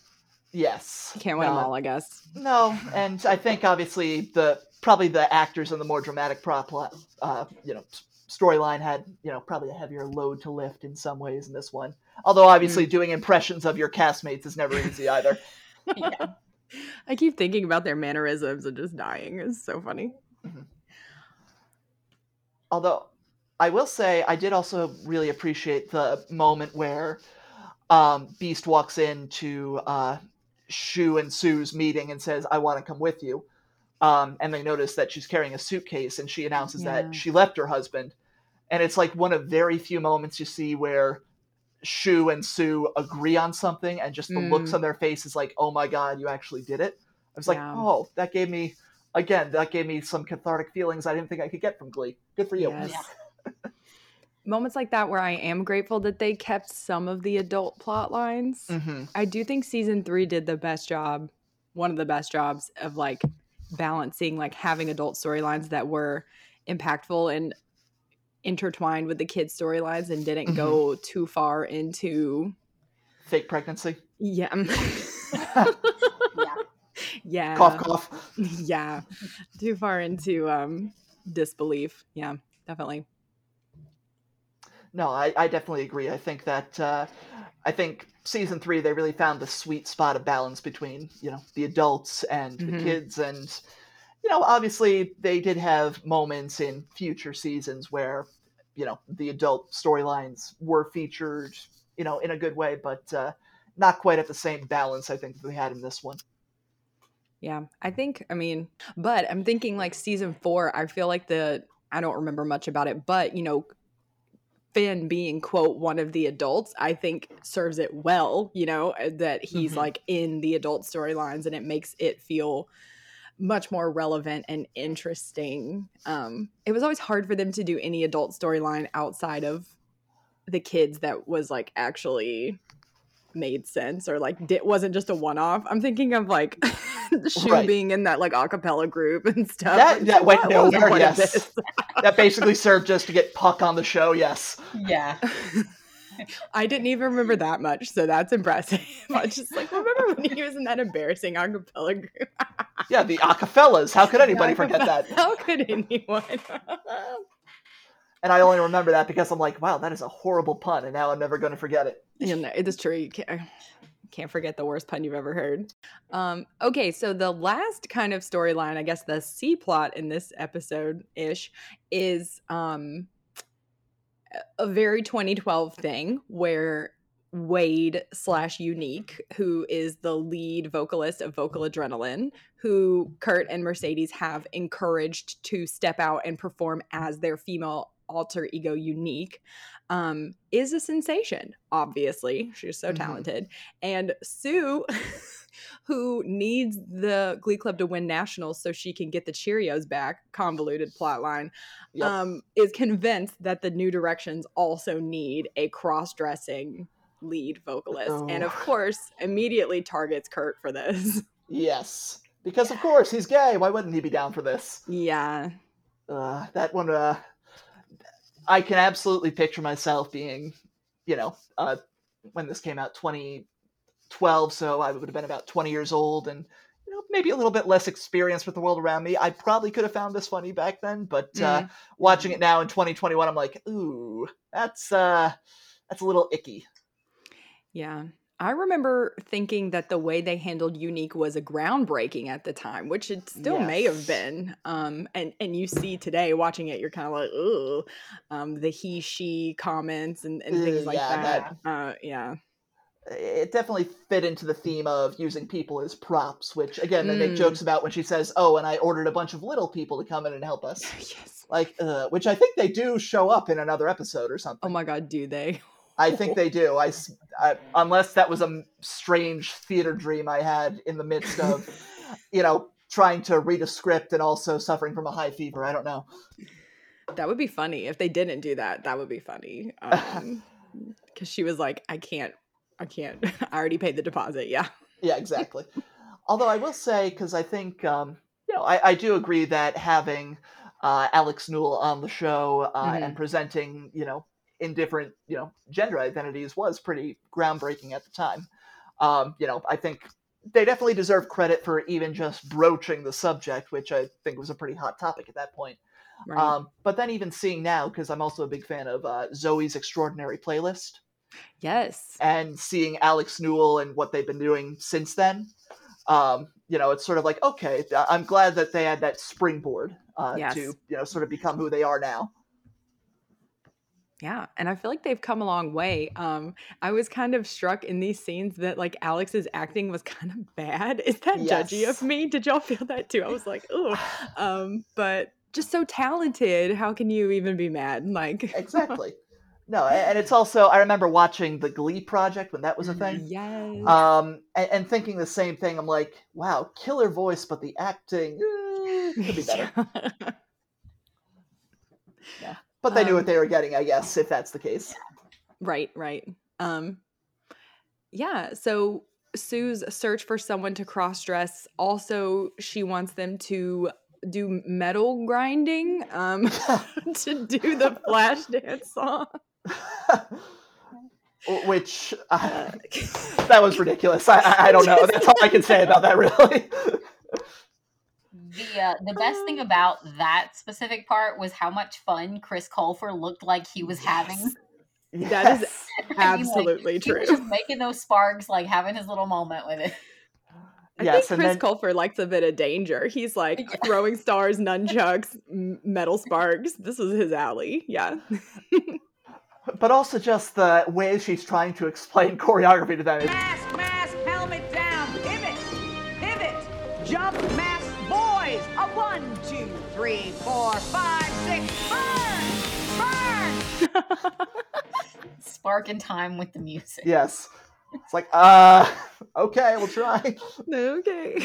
Speaker 1: Yes.
Speaker 2: can't win them
Speaker 1: Uh,
Speaker 2: all, I guess.
Speaker 1: No, and I think obviously the probably the actors in the more dramatic prop, uh, you know, storyline had you know probably a heavier load to lift in some ways in this one. Although obviously doing impressions of your castmates is never easy either. [laughs] [laughs]
Speaker 4: yeah.
Speaker 2: I keep thinking about their mannerisms and just dying. It's so funny.
Speaker 1: Although I will say I did also really appreciate the moment where um, Beiste walks into uh, Schue and Sue's meeting and says, "I want to come with you," um, and they notice that she's carrying a suitcase, and she announces
Speaker 2: Yeah.
Speaker 1: that she left her husband, and it's like one of very few moments you see where Schue and Sue agree on something, and just the looks
Speaker 2: Mm.
Speaker 1: on their face is like, "Oh my god, you actually did it!" I was like,
Speaker 2: Yeah.
Speaker 1: "Oh, that gave me." Again, that gave me some cathartic feelings I didn't think I could get from Glee. Good for you.
Speaker 2: Yes. Moments like that where I am grateful that they kept some of the adult plot lines.
Speaker 1: hmm
Speaker 2: I do think season three did the best job, one of the best jobs of like balancing, like having adult storylines that were impactful and intertwined with the kids' storylines and didn't
Speaker 1: Mhm.
Speaker 2: go too far into
Speaker 1: Fake pregnancy.
Speaker 2: yeah.
Speaker 4: Yeah. [laughs] [laughs]
Speaker 2: yeah.
Speaker 1: Cough, cough. [laughs]
Speaker 2: yeah. Too far into um disbelief. Yeah, definitely.
Speaker 1: No, I, I definitely agree. I think that uh, I think season three they really found the sweet spot of balance between you know the adults and the
Speaker 2: Mhm.
Speaker 1: kids, and you know obviously they did have moments in future seasons where you know the adult storylines were featured you know in a good way, but uh, not quite at the same balance I think that they had in this one.
Speaker 2: Yeah, I think, I mean, but I'm thinking like season four, I feel like the, I don't remember much about it, but you know, Finn being, quote, one of the adults, I think serves it well, you know, uh, that he's
Speaker 1: Mhm.
Speaker 2: like in the adult storylines and it makes it feel much more relevant and interesting. Um, it was always hard for them to do any adult storyline outside of the kids that was like actually made sense or like did, wasn't just a one-off. I'm thinking of like [laughs] [laughs] Schue
Speaker 1: Right.
Speaker 2: being in that like a cappella group and stuff.
Speaker 1: That [laughs] that went
Speaker 2: what
Speaker 1: nowhere. Yes, that basically served just to get Puck on the show. Yes.
Speaker 4: Yeah. [laughs]
Speaker 2: I didn't even remember that much, so that's impressive. I was just like, remember when he was in that embarrassing a cappella group?
Speaker 1: Yeah, the Acafellas. How could anybody forget that?
Speaker 2: How could anyone?
Speaker 1: And I only remember that because I'm like, wow, that is a horrible pun, and now I'm never going to forget it.
Speaker 2: you know, it is true. You can't, can't forget the worst pun you've ever heard. Um, okay, so the last kind of storyline, I guess the C plot in this episode ish, is um, a very 2012 thing where Wade slash Unique, who is the lead vocalist of Vocal Adrenaline, who Kurt and Mercedes have encouraged to step out and perform as their female alter ego Unique, um, is a sensation. Obviously, she's so
Speaker 1: Mhm.
Speaker 2: talented, and Sue. [laughs] Who needs the Glee Club to win nationals so she can get the Cheerios back? Convoluted plot line
Speaker 1: Yep.
Speaker 2: um, is convinced that the New Directions also need a cross dressing lead vocalist. And of
Speaker 1: Oh.
Speaker 2: course, immediately targets Kurt for this. [laughs]
Speaker 1: yes. because of course he's gay. Why wouldn't he be down for this?
Speaker 2: Yeah.
Speaker 1: Uh, that one, uh, I can absolutely picture myself being, you know, uh, when this came out, 2012, so I would have been about 20 years old and, you know, maybe a little bit less experience with the world around me. I probably could have found this funny back then, but uh,
Speaker 2: Mm.
Speaker 1: watching it now in 2021, I'm like, ooh, that's uh, that's a little icky.
Speaker 2: Yeah. I remember thinking that the way they handled Unique was a groundbreaking at the time, which it still may have been. Um, and and you see today watching it, you're kind of like, oh, um, the he she comments and, and things like
Speaker 1: yeah,
Speaker 2: that. Uh, yeah,
Speaker 1: it definitely fit into the theme of using people as props, which again they make
Speaker 2: Mm.
Speaker 1: jokes about when she says, "Oh, and I ordered a bunch of little people to come in and help us." [laughs]
Speaker 2: yes.
Speaker 1: Like, uh, which I think they do show up in another episode or something.
Speaker 2: Oh my God, do they?
Speaker 1: I think they do. I, I- unless that was a strange theater dream I had in the midst of, [laughs] you know, trying to read a script and also suffering from a high fever. I don't know.
Speaker 2: That would be funny if they didn't do that. That would be funny. [laughs] Um, because she was like, I can't, I can't. [laughs] I already paid the deposit. Yeah.
Speaker 1: Yeah, exactly. Although I will say, because I think, um, you know, I, I do agree that having uh, Alex Newell on the show uh, and presenting, you know, in different, you know, gender identities was pretty groundbreaking at the time. Um, you know, I think they definitely deserve credit for even just broaching the subject, which I think was a pretty hot topic at that point.
Speaker 2: Right.
Speaker 1: Um, but then even seeing now, because I'm also a big fan of uh, Zoey's Extraordinary Playlist,
Speaker 2: yes.
Speaker 1: and seeing Alex Newell and what they've been doing since then, um, you know, it's sort of like okay, I'm glad that they had that springboard uh,
Speaker 2: Yes.
Speaker 1: to you know sort of become who they are now.
Speaker 2: Yeah, and I feel like they've come a long way. Um, I was kind of struck in these scenes that like Alex's acting was [laughs] kind of bad. Is that judgy of me? Did y'all feel that too? I was like, oh, [sighs] um, but just so talented. How can you even be mad? Like, [laughs]
Speaker 1: Exactly. no, and it's also I remember watching the Glee project when that was a thing.
Speaker 2: yes,
Speaker 1: Um, and, and thinking the same thing. I'm like, wow, killer voice, but the acting eh, could be [laughs] better. But they knew
Speaker 2: Um,
Speaker 1: what they were getting, I guess, if that's the case.
Speaker 2: right, right. Um, yeah. So Sue's search for someone to cross dress. Also, she wants them to do metal grinding um, [laughs] to do the flash dance song. [laughs]
Speaker 1: Which uh, [laughs] that was ridiculous. I, I, I don't know. That's all I can say about that, really.
Speaker 4: The uh, the best thing about that specific part was how much fun Chris Colfer looked like he was having.
Speaker 2: That is [laughs]
Speaker 1: Yes.
Speaker 4: Like,
Speaker 2: absolutely
Speaker 4: he
Speaker 2: true.
Speaker 4: was just making those sparks, like having his little moment with it.
Speaker 2: I
Speaker 1: Yes,
Speaker 2: think Chris
Speaker 1: then-
Speaker 2: Colfer likes a bit of danger. He's like [laughs] throwing stars, nunchucks, metal sparks. This is his alley. Yeah.
Speaker 1: but also just the way she's trying to explain choreography to them. is-
Speaker 11: Mask, mask, three, four, five, six, burn, burn.
Speaker 4: Spark in time with the music.
Speaker 1: Yes. It's like, uh, okay, we'll try.
Speaker 2: okay.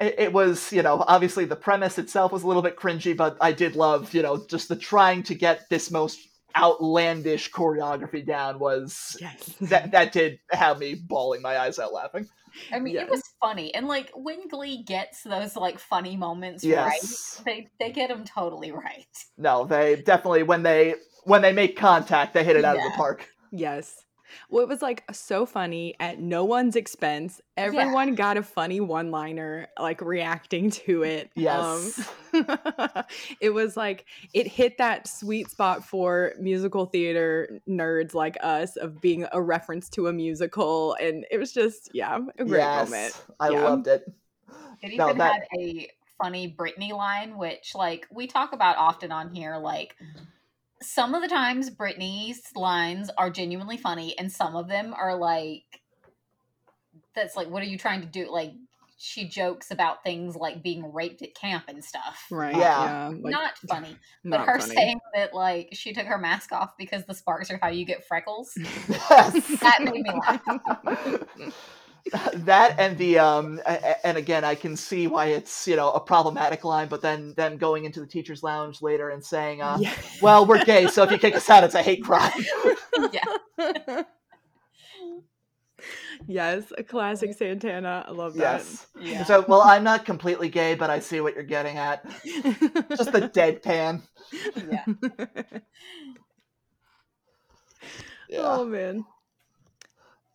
Speaker 1: It, it was, you know, obviously the premise itself was a little bit cringy, but I did love, you know, just the trying to get this most outlandish choreography down was
Speaker 2: yes.
Speaker 1: that that did have me bawling my eyes out laughing.
Speaker 4: I mean,
Speaker 2: Yes.
Speaker 4: it was funny, and like when Glee gets those like funny moments
Speaker 1: Yes.
Speaker 4: right, they they get them totally right.
Speaker 1: No, they definitely when they when they make contact, they hit it out of the park.
Speaker 2: Yes. Well, it was like so funny at no one's expense. Everyone got a funny one liner, like reacting to it.
Speaker 1: Yes.
Speaker 2: Um, [laughs] it was like it hit that sweet spot for musical theater nerds like us of being a reference to a musical. And it was just, yeah, a great
Speaker 1: yes,
Speaker 2: moment.
Speaker 1: I
Speaker 2: Yeah.
Speaker 1: loved it.
Speaker 4: It
Speaker 1: No,
Speaker 4: even
Speaker 1: that-
Speaker 4: had a funny Brittany line, which like we talk about often on here. Like some of the times Brittany's lines are genuinely funny, and some of them are like that's like, what are you trying to do? Like she jokes about things like being raped at camp and stuff.
Speaker 2: Right.
Speaker 1: Yeah.
Speaker 2: like,
Speaker 4: not [laughs] funny. But
Speaker 2: not
Speaker 4: her
Speaker 2: funny.
Speaker 4: saying that like she took her mask off because the sparks are how you get freckles. [laughs]
Speaker 1: Yes.
Speaker 4: That made me laugh. [laughs]
Speaker 1: that and the um a- a- and again i can see why it's you know a problematic line but then them going into the teachers lounge later and saying uh
Speaker 2: Yeah.
Speaker 1: well we're gay so if you kick us out it's a hate crime [laughs]
Speaker 4: yeah.
Speaker 2: yes, a classic Santana. I love that.
Speaker 1: Yes.
Speaker 4: Yeah.
Speaker 1: So, well, I'm not completely gay, but I see what you're getting at. Just the deadpan.
Speaker 4: yeah. [laughs]
Speaker 1: Yeah.
Speaker 2: Oh man.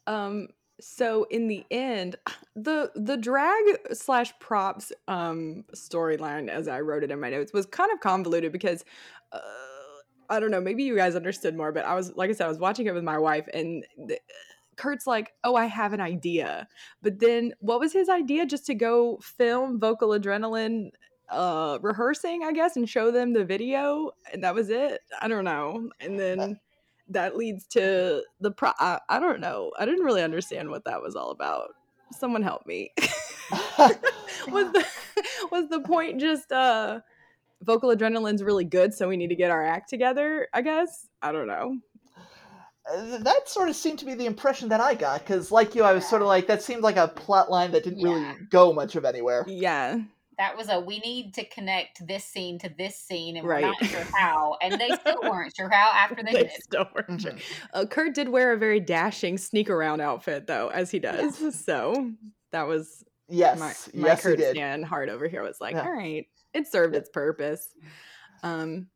Speaker 2: Um so in the end, [sighs] the the drag slash props um storyline as I wrote it in my notes was kind of convoluted because uh, I don't know, maybe you guys understood more, but I was like I said, I was watching it with my wife and the, Kurt's like, "Oh, I have an idea." But then what was his idea just to go film vocal adrenaline uh rehearsing, I guess, and show them the video and that was it. I don't know. And then that leads to the pro I, I don't know. I didn't really understand what that was all about. Someone help me. [laughs] was [laughs] the was the point just uh vocal adrenaline's really good so we need to get our act together, I guess? I don't know.
Speaker 1: Uh, that sort of seemed to be the impression that I got, because like you, I was sort of like that seemed like a plot line that didn't really go much of anywhere.
Speaker 2: Yeah.
Speaker 4: That was a we need to connect this scene to this scene, and
Speaker 2: Right.
Speaker 4: we're not sure how. And they still [laughs] weren't sure how after they,
Speaker 2: They
Speaker 4: did.
Speaker 2: still weren't sure.
Speaker 1: Mhm.
Speaker 2: Uh, Kurt did wear a very dashing sneak around outfit though, as he does. So that was
Speaker 1: Yes,
Speaker 2: my, my
Speaker 1: yes, he
Speaker 2: Kurt
Speaker 1: did.
Speaker 2: Stan heart over here was like,
Speaker 1: Yeah.
Speaker 2: all right, it served its purpose. Um,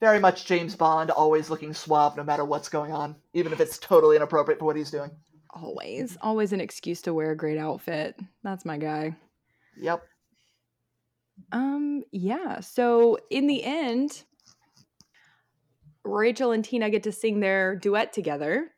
Speaker 1: Very much James Bond, always looking suave no matter what's going on, even if it's totally inappropriate for what he's doing.
Speaker 2: always, always an excuse to wear a great outfit. That's my guy.
Speaker 1: Yep.
Speaker 2: Um, yeah. So in the end, Rachel and Tina get to sing their duet together.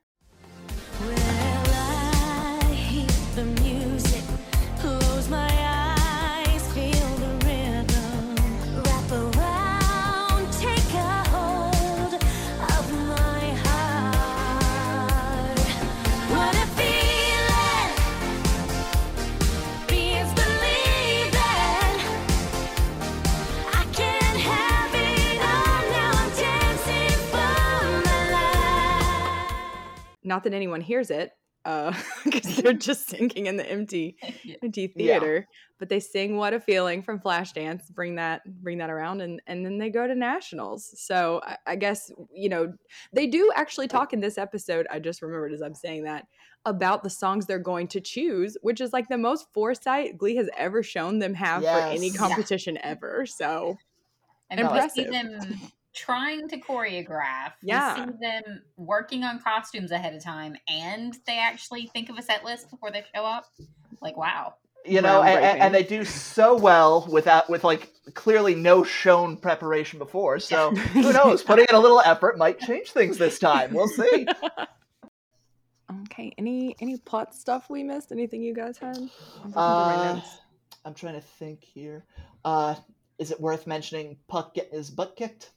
Speaker 2: Not that anyone hears it, uh, [laughs] because they're [laughs] just singing in the empty, empty
Speaker 1: Yeah.
Speaker 2: theater. But they sing "What a Feeling" from Flashdance. Bring that, bring that around, and and then they go to nationals. So I, I guess you know they do actually talk in this episode. I just remembered as I'm saying that about the songs they're going to choose, which is like the most foresight Glee has ever shown them have for any
Speaker 1: Yes. Yeah.
Speaker 2: competition ever. So
Speaker 4: And
Speaker 2: Impressive.
Speaker 4: we see them trying to choreograph.
Speaker 2: Yeah.
Speaker 4: We see them working on costumes ahead of time, and they actually think of a set list before they show up. Like, wow.
Speaker 1: You know, and, and- they do so well without with like clearly no shown preparation before. So [laughs] who knows? Putting in a little effort might change things this time. We'll see. [laughs]
Speaker 2: okay, any any plot stuff we missed? Anything you guys had? I'm looking through my
Speaker 1: Uh. I'm trying to think here. Uh, is it worth mentioning Puck getting his butt kicked?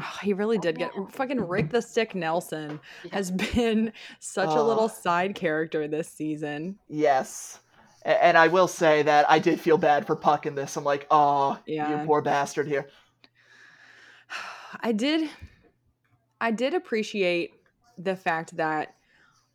Speaker 2: Oh, he really oh, did get fucking Rick the Stick Nelson has [laughs] been such a
Speaker 1: Oh.
Speaker 2: little side character this season.
Speaker 1: Yes. And I will say that I did feel bad for Puck in this. I'm like, oh,
Speaker 2: Yeah.
Speaker 1: you poor bastard here. [sighs]
Speaker 2: I did I did appreciate the fact that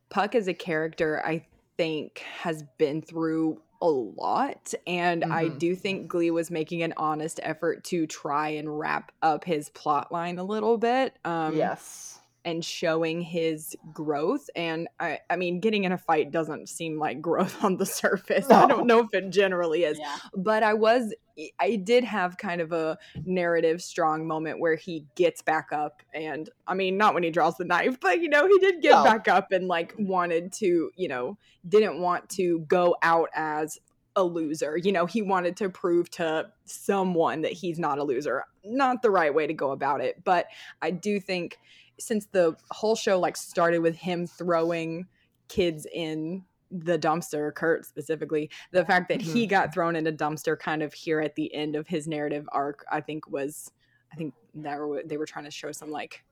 Speaker 2: Puck as a character I think has been through a lot and I
Speaker 1: Mhm.
Speaker 2: do think Glee was making an honest effort to try and wrap up his plot line a little bit. Um
Speaker 1: yes.
Speaker 2: And showing his growth and I, I mean getting in a fight doesn't seem like growth [laughs] on the surface i don't know if it generally is
Speaker 4: Yeah.
Speaker 2: but i was i did have kind of a narrative strong moment where he gets back up and i mean not when he draws the knife but you know he did get
Speaker 1: No.
Speaker 2: back up and like wanted to you know didn't want to go out as a loser you know he wanted to prove to someone that he's not a loser not the right way to go about it but i do think since the whole show like started with him throwing kids in the dumpster kurt specifically the fact that he got thrown in a dumpster kind of here at the end of his narrative arc i think was i think that were, they were trying to show some like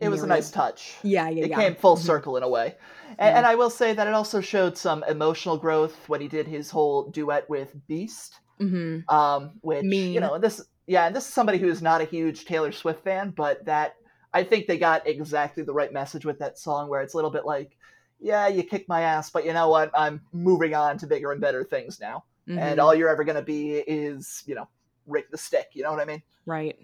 Speaker 1: It was a nice touch.
Speaker 2: yeah yeah
Speaker 1: It
Speaker 2: yeah
Speaker 1: came full
Speaker 2: Mhm.
Speaker 1: circle in a way. And,
Speaker 2: Yeah.
Speaker 1: and I will say that it also showed some emotional growth when he did his whole duet with Beiste.
Speaker 2: Mhm.
Speaker 1: um, which you know this yeah and this is somebody who's not a huge taylor swift fan but that i think they got exactly the right message with that song where it's a little bit like yeah you kicked my ass but you know what i'm moving on to bigger and better things now and
Speaker 2: Mhm.
Speaker 1: all you're ever going to be is you know rick the stick you know what i mean
Speaker 2: right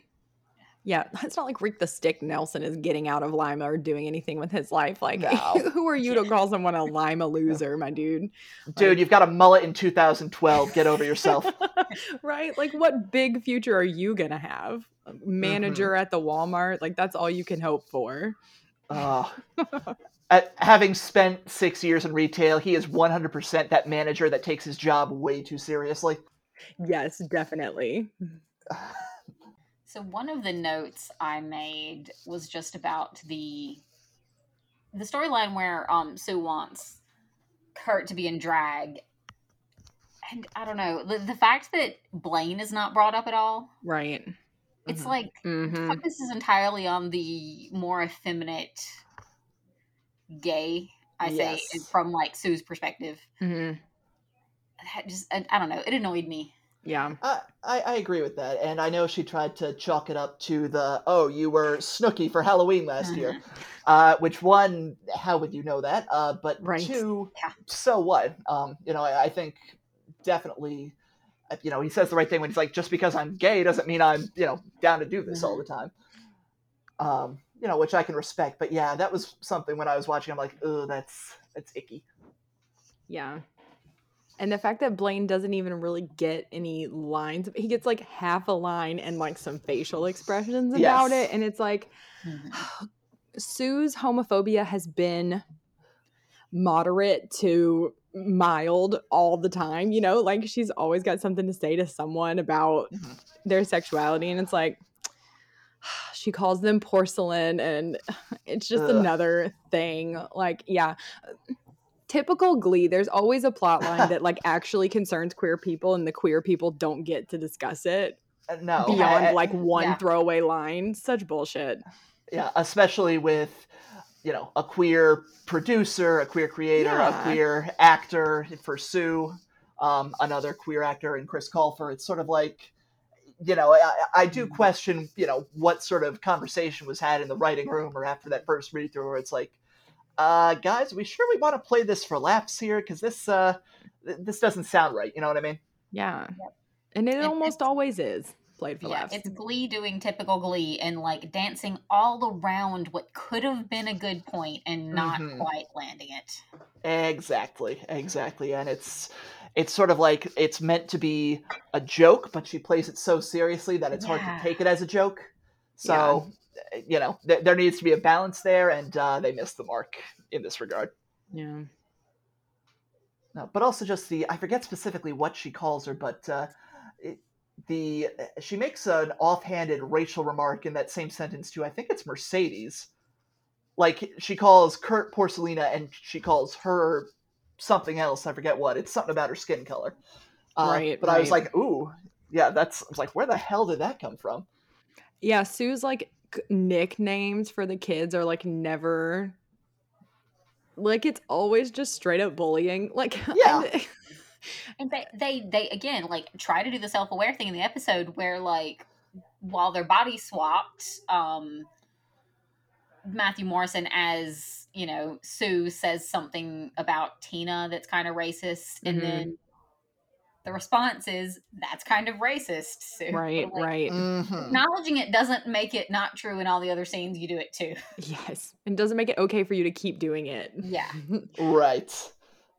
Speaker 2: Yeah, it's not like Rick the Stick Nelson is getting out of Lima or doing anything with his life. Like,
Speaker 1: No. [laughs]
Speaker 2: who are you to [laughs] call someone a Lima loser, my dude?
Speaker 1: Dude, you've got a mullet in 2012. Get over yourself. [laughs]
Speaker 2: right? Like, what big future are you gonna have? Manager at the Walmart? Like, that's all you can hope for. [laughs]
Speaker 1: Uh, at, having spent six years in retail, he is 100% that manager that takes his job way too seriously.
Speaker 2: Yes, definitely.
Speaker 4: So one of the notes I made was just about the the storyline where um Sue wants Kurt to be in drag. And I don't know, the, the fact that Blaine is not brought up at all,
Speaker 2: Right.
Speaker 4: It's
Speaker 1: Mhm.
Speaker 4: like
Speaker 2: Mhm.
Speaker 4: focuses entirely on the more effeminate gay, I say, from like Sue's perspective.
Speaker 2: hmm
Speaker 4: That just I, I don't know, it annoyed me.
Speaker 2: Yeah.
Speaker 1: I, I, I agree with that, and I know she tried to chalk it up to the oh you were Snooki for Halloween last year, [laughs] uh, which one how would you know that? Uh, but
Speaker 2: Right.
Speaker 1: two,
Speaker 4: Yeah.
Speaker 1: so what? Um, you know, I, I think definitely, uh, Uh, you know, he says the right thing when he's like, just because I'm gay doesn't mean I'm you know down to do this all the mm-hmm. time. Um, you know, which I can respect, but yeah, that was something when I was watching. I'm like, oh, that's that's icky.
Speaker 2: Yeah. And the fact that Blaine doesn't even really get any lines, he gets like half a line and like some facial expressions about
Speaker 1: Yes.
Speaker 2: it. And it's like, mm-hmm. [sighs] Sue's homophobia has been moderate to mild all the time, you know, like she's always got something to say to someone about
Speaker 1: Mhm.
Speaker 2: their sexuality. And it's like, [sighs] she calls them porcelain, and [sighs] it's just
Speaker 1: Ugh.
Speaker 2: another thing. Like, yeah, typical Glee. There's always a plot line [laughs] that like actually concerns queer people, and the queer people don't get to discuss it
Speaker 1: Uh, no,
Speaker 2: beyond
Speaker 1: I- I-
Speaker 2: like one
Speaker 4: yeah.
Speaker 2: throwaway line. Such bullshit.
Speaker 1: yeah especially with you know a queer producer a queer creator
Speaker 2: Yeah.
Speaker 1: a queer actor for sue um, another queer actor in chris colfer. It's sort of like you know I, I do question you know what sort of conversation was had in the writing room or after that first read through where it's like uh guys are we sure we want to play this for laughs here? Because this uh th- this doesn't sound right you know what i mean?
Speaker 2: Yeah, and it
Speaker 4: And
Speaker 2: almost always is played for
Speaker 4: Yeah,
Speaker 2: laughs.
Speaker 4: it's Glee doing typical Glee and like dancing all around what could have been a good point and not
Speaker 1: Mhm.
Speaker 4: quite landing it.
Speaker 1: Exactly, exactly, and it's it's sort of like it's meant to be a joke, but she plays it so seriously that it's hard to take it as a joke. So, uh, you know, th- there needs to be a balance there, and uh, they missed the mark in this regard.
Speaker 2: yeah.
Speaker 1: No, but also just the I forget specifically what she calls her, but uh, it, the she makes an offhanded racial remark in that same sentence too. I think it's Mercedes. Like she calls Kurt Porcelina, and she calls her something else. I forget what. It's something about her skin color. Uh,
Speaker 2: Right,
Speaker 1: But I was like, ooh, yeah, that's. I was like, where the hell did that come from?
Speaker 2: Yeah, Sue's like nicknames for the kids are like never like it's always just straight up bullying. Like [laughs]
Speaker 1: Yeah.
Speaker 2: And-
Speaker 4: And they, they, they again like try to do the self aware thing in the episode where like while their body swapped, um, Matthew Morrison as you know Sue says something about Tina that's kind of racist, and
Speaker 2: Mhm.
Speaker 4: then the response is that's kind of racist. Sue. [laughs]
Speaker 2: right,
Speaker 4: Like,
Speaker 2: right.
Speaker 1: Mhm.
Speaker 4: Acknowledging it doesn't make it not true in all the other scenes. You do it too.
Speaker 2: Yes. And doesn't make it okay for you to keep doing it.
Speaker 4: Yeah. [laughs]
Speaker 1: Right.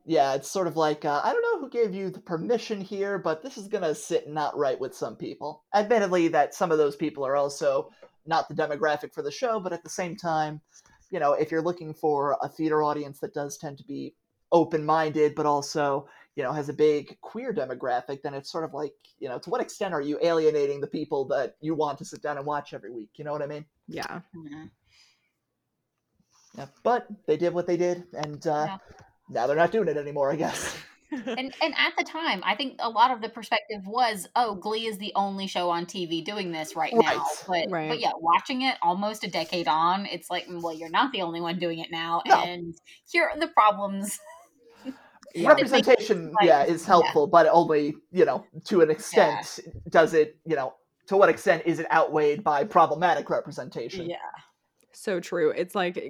Speaker 1: Yeah, it's sort of like uh, I don't know who gave you the permission here, but this is gonna sit not right with some people. Admittedly, that some of those people are also not the demographic for the show, but at the same time, you know, if you're looking for a theater audience that does tend to be open-minded, but also you know has a big queer demographic, then it's sort of like you know to what extent are you alienating the people that you want to sit down and watch every week? You know what I mean?
Speaker 2: yeah.
Speaker 4: Mhm.
Speaker 1: Yeah. But they did what they did, and uh,
Speaker 4: Yeah.
Speaker 1: Now they're not doing it anymore, I guess. [laughs]
Speaker 4: and and at the time, I think a lot of the perspective was, oh, Glee is the only show on TV doing this right, now. But
Speaker 2: right.
Speaker 4: but yeah, watching it almost a decade on, it's like, well, you're not the only one doing it now,
Speaker 1: No.
Speaker 4: and here are the problems. [laughs] [laughs]
Speaker 2: Yeah.
Speaker 1: representation
Speaker 4: like-
Speaker 1: yeah is
Speaker 4: yeah.
Speaker 1: helpful but only you know to an extent does it you know to what extent is it outweighed by problematic representation
Speaker 4: Yeah,
Speaker 2: So true. It's like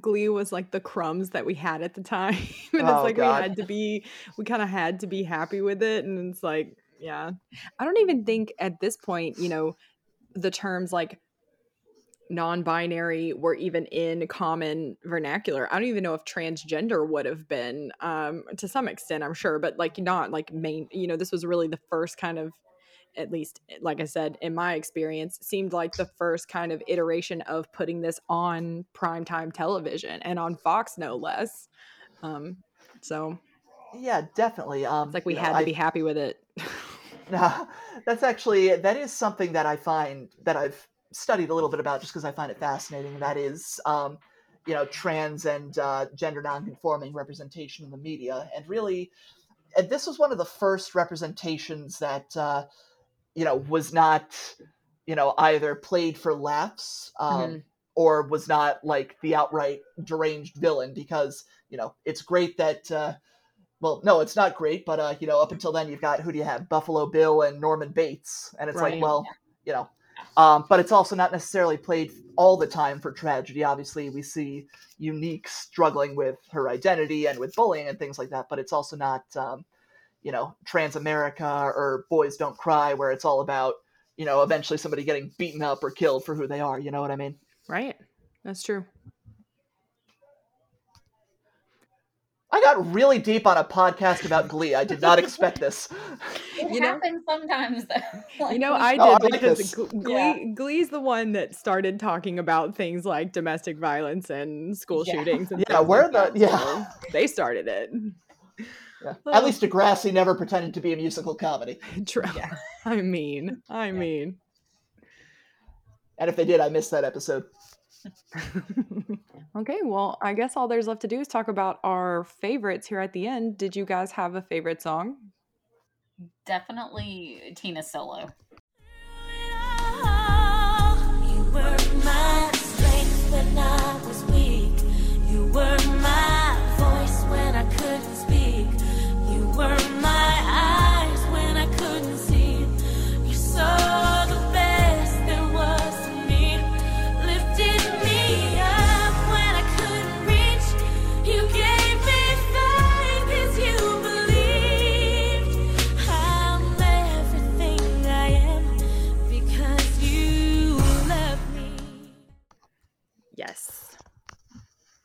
Speaker 2: Glee was like the crumbs that we had at the time. [laughs] and
Speaker 1: Oh,
Speaker 2: it's like
Speaker 1: God.
Speaker 2: we had to be we kind of had to be happy with it and it's like yeah. I don't even think at this point, you know, the terms like non-binary were even in common vernacular. I don't even know if transgender would have been um to some extent, I'm sure, but like not like main, you know, this was really the first kind of at least like I said in my experience seemed like the first kind of iteration of putting this on primetime television and on Fox no less. Um so
Speaker 1: Yeah, definitely. Um
Speaker 2: it's like we
Speaker 1: you know,
Speaker 2: had to
Speaker 1: I-
Speaker 2: be happy with it. [laughs]
Speaker 1: No, that's actually that is something that I find that I've studied a little bit about just because I find it fascinating. That is, um, you know, trans and uh, gender nonconforming representation in the media, and really, and this was one of the first representations that uh, you know was not, you know, either played for laughs um,
Speaker 2: Mhm.
Speaker 1: or was not like the outright deranged villain. Because you know, it's great that. Uh, well, no, it's not great, but uh, you know, up until then, you've got who do you have? Buffalo Bill and Norman Bates, and it's
Speaker 2: Right.
Speaker 1: like, well, you know, um, but it's also not necessarily played all the time for tragedy. Obviously, we see Unique struggling with her identity and with bullying and things like that, but it's also not, um, you know, Transamerica or Boys Don't Cry, where it's all about, you know, eventually somebody getting beaten up or killed for who they are. You know what I mean?
Speaker 2: Right. That's true.
Speaker 1: I got really deep on a podcast about Glee. I did not expect this.
Speaker 4: It
Speaker 2: You know-
Speaker 4: happens sometimes, though. [laughs]
Speaker 2: You know, I did
Speaker 1: Oh, I like
Speaker 2: because
Speaker 1: this.
Speaker 2: Glee,
Speaker 4: Yeah.
Speaker 2: Glee's the one that started talking about things like domestic violence and school
Speaker 4: Yeah.
Speaker 2: shootings. And
Speaker 1: Yeah,
Speaker 2: things
Speaker 1: we're
Speaker 2: like that,
Speaker 1: the- yeah.
Speaker 2: so they started it.
Speaker 1: Yeah. [laughs] At least Degrassi never pretended to be a musical comedy. [laughs]
Speaker 2: True. [laughs] I mean, I mean.
Speaker 1: And if they did, I missed that episode.
Speaker 2: okay, well, I guess all there's left to do is talk about our favorites here at the end. Did you guys have a favorite song?
Speaker 4: Definitely Tina Solo.
Speaker 12: You were my strength when I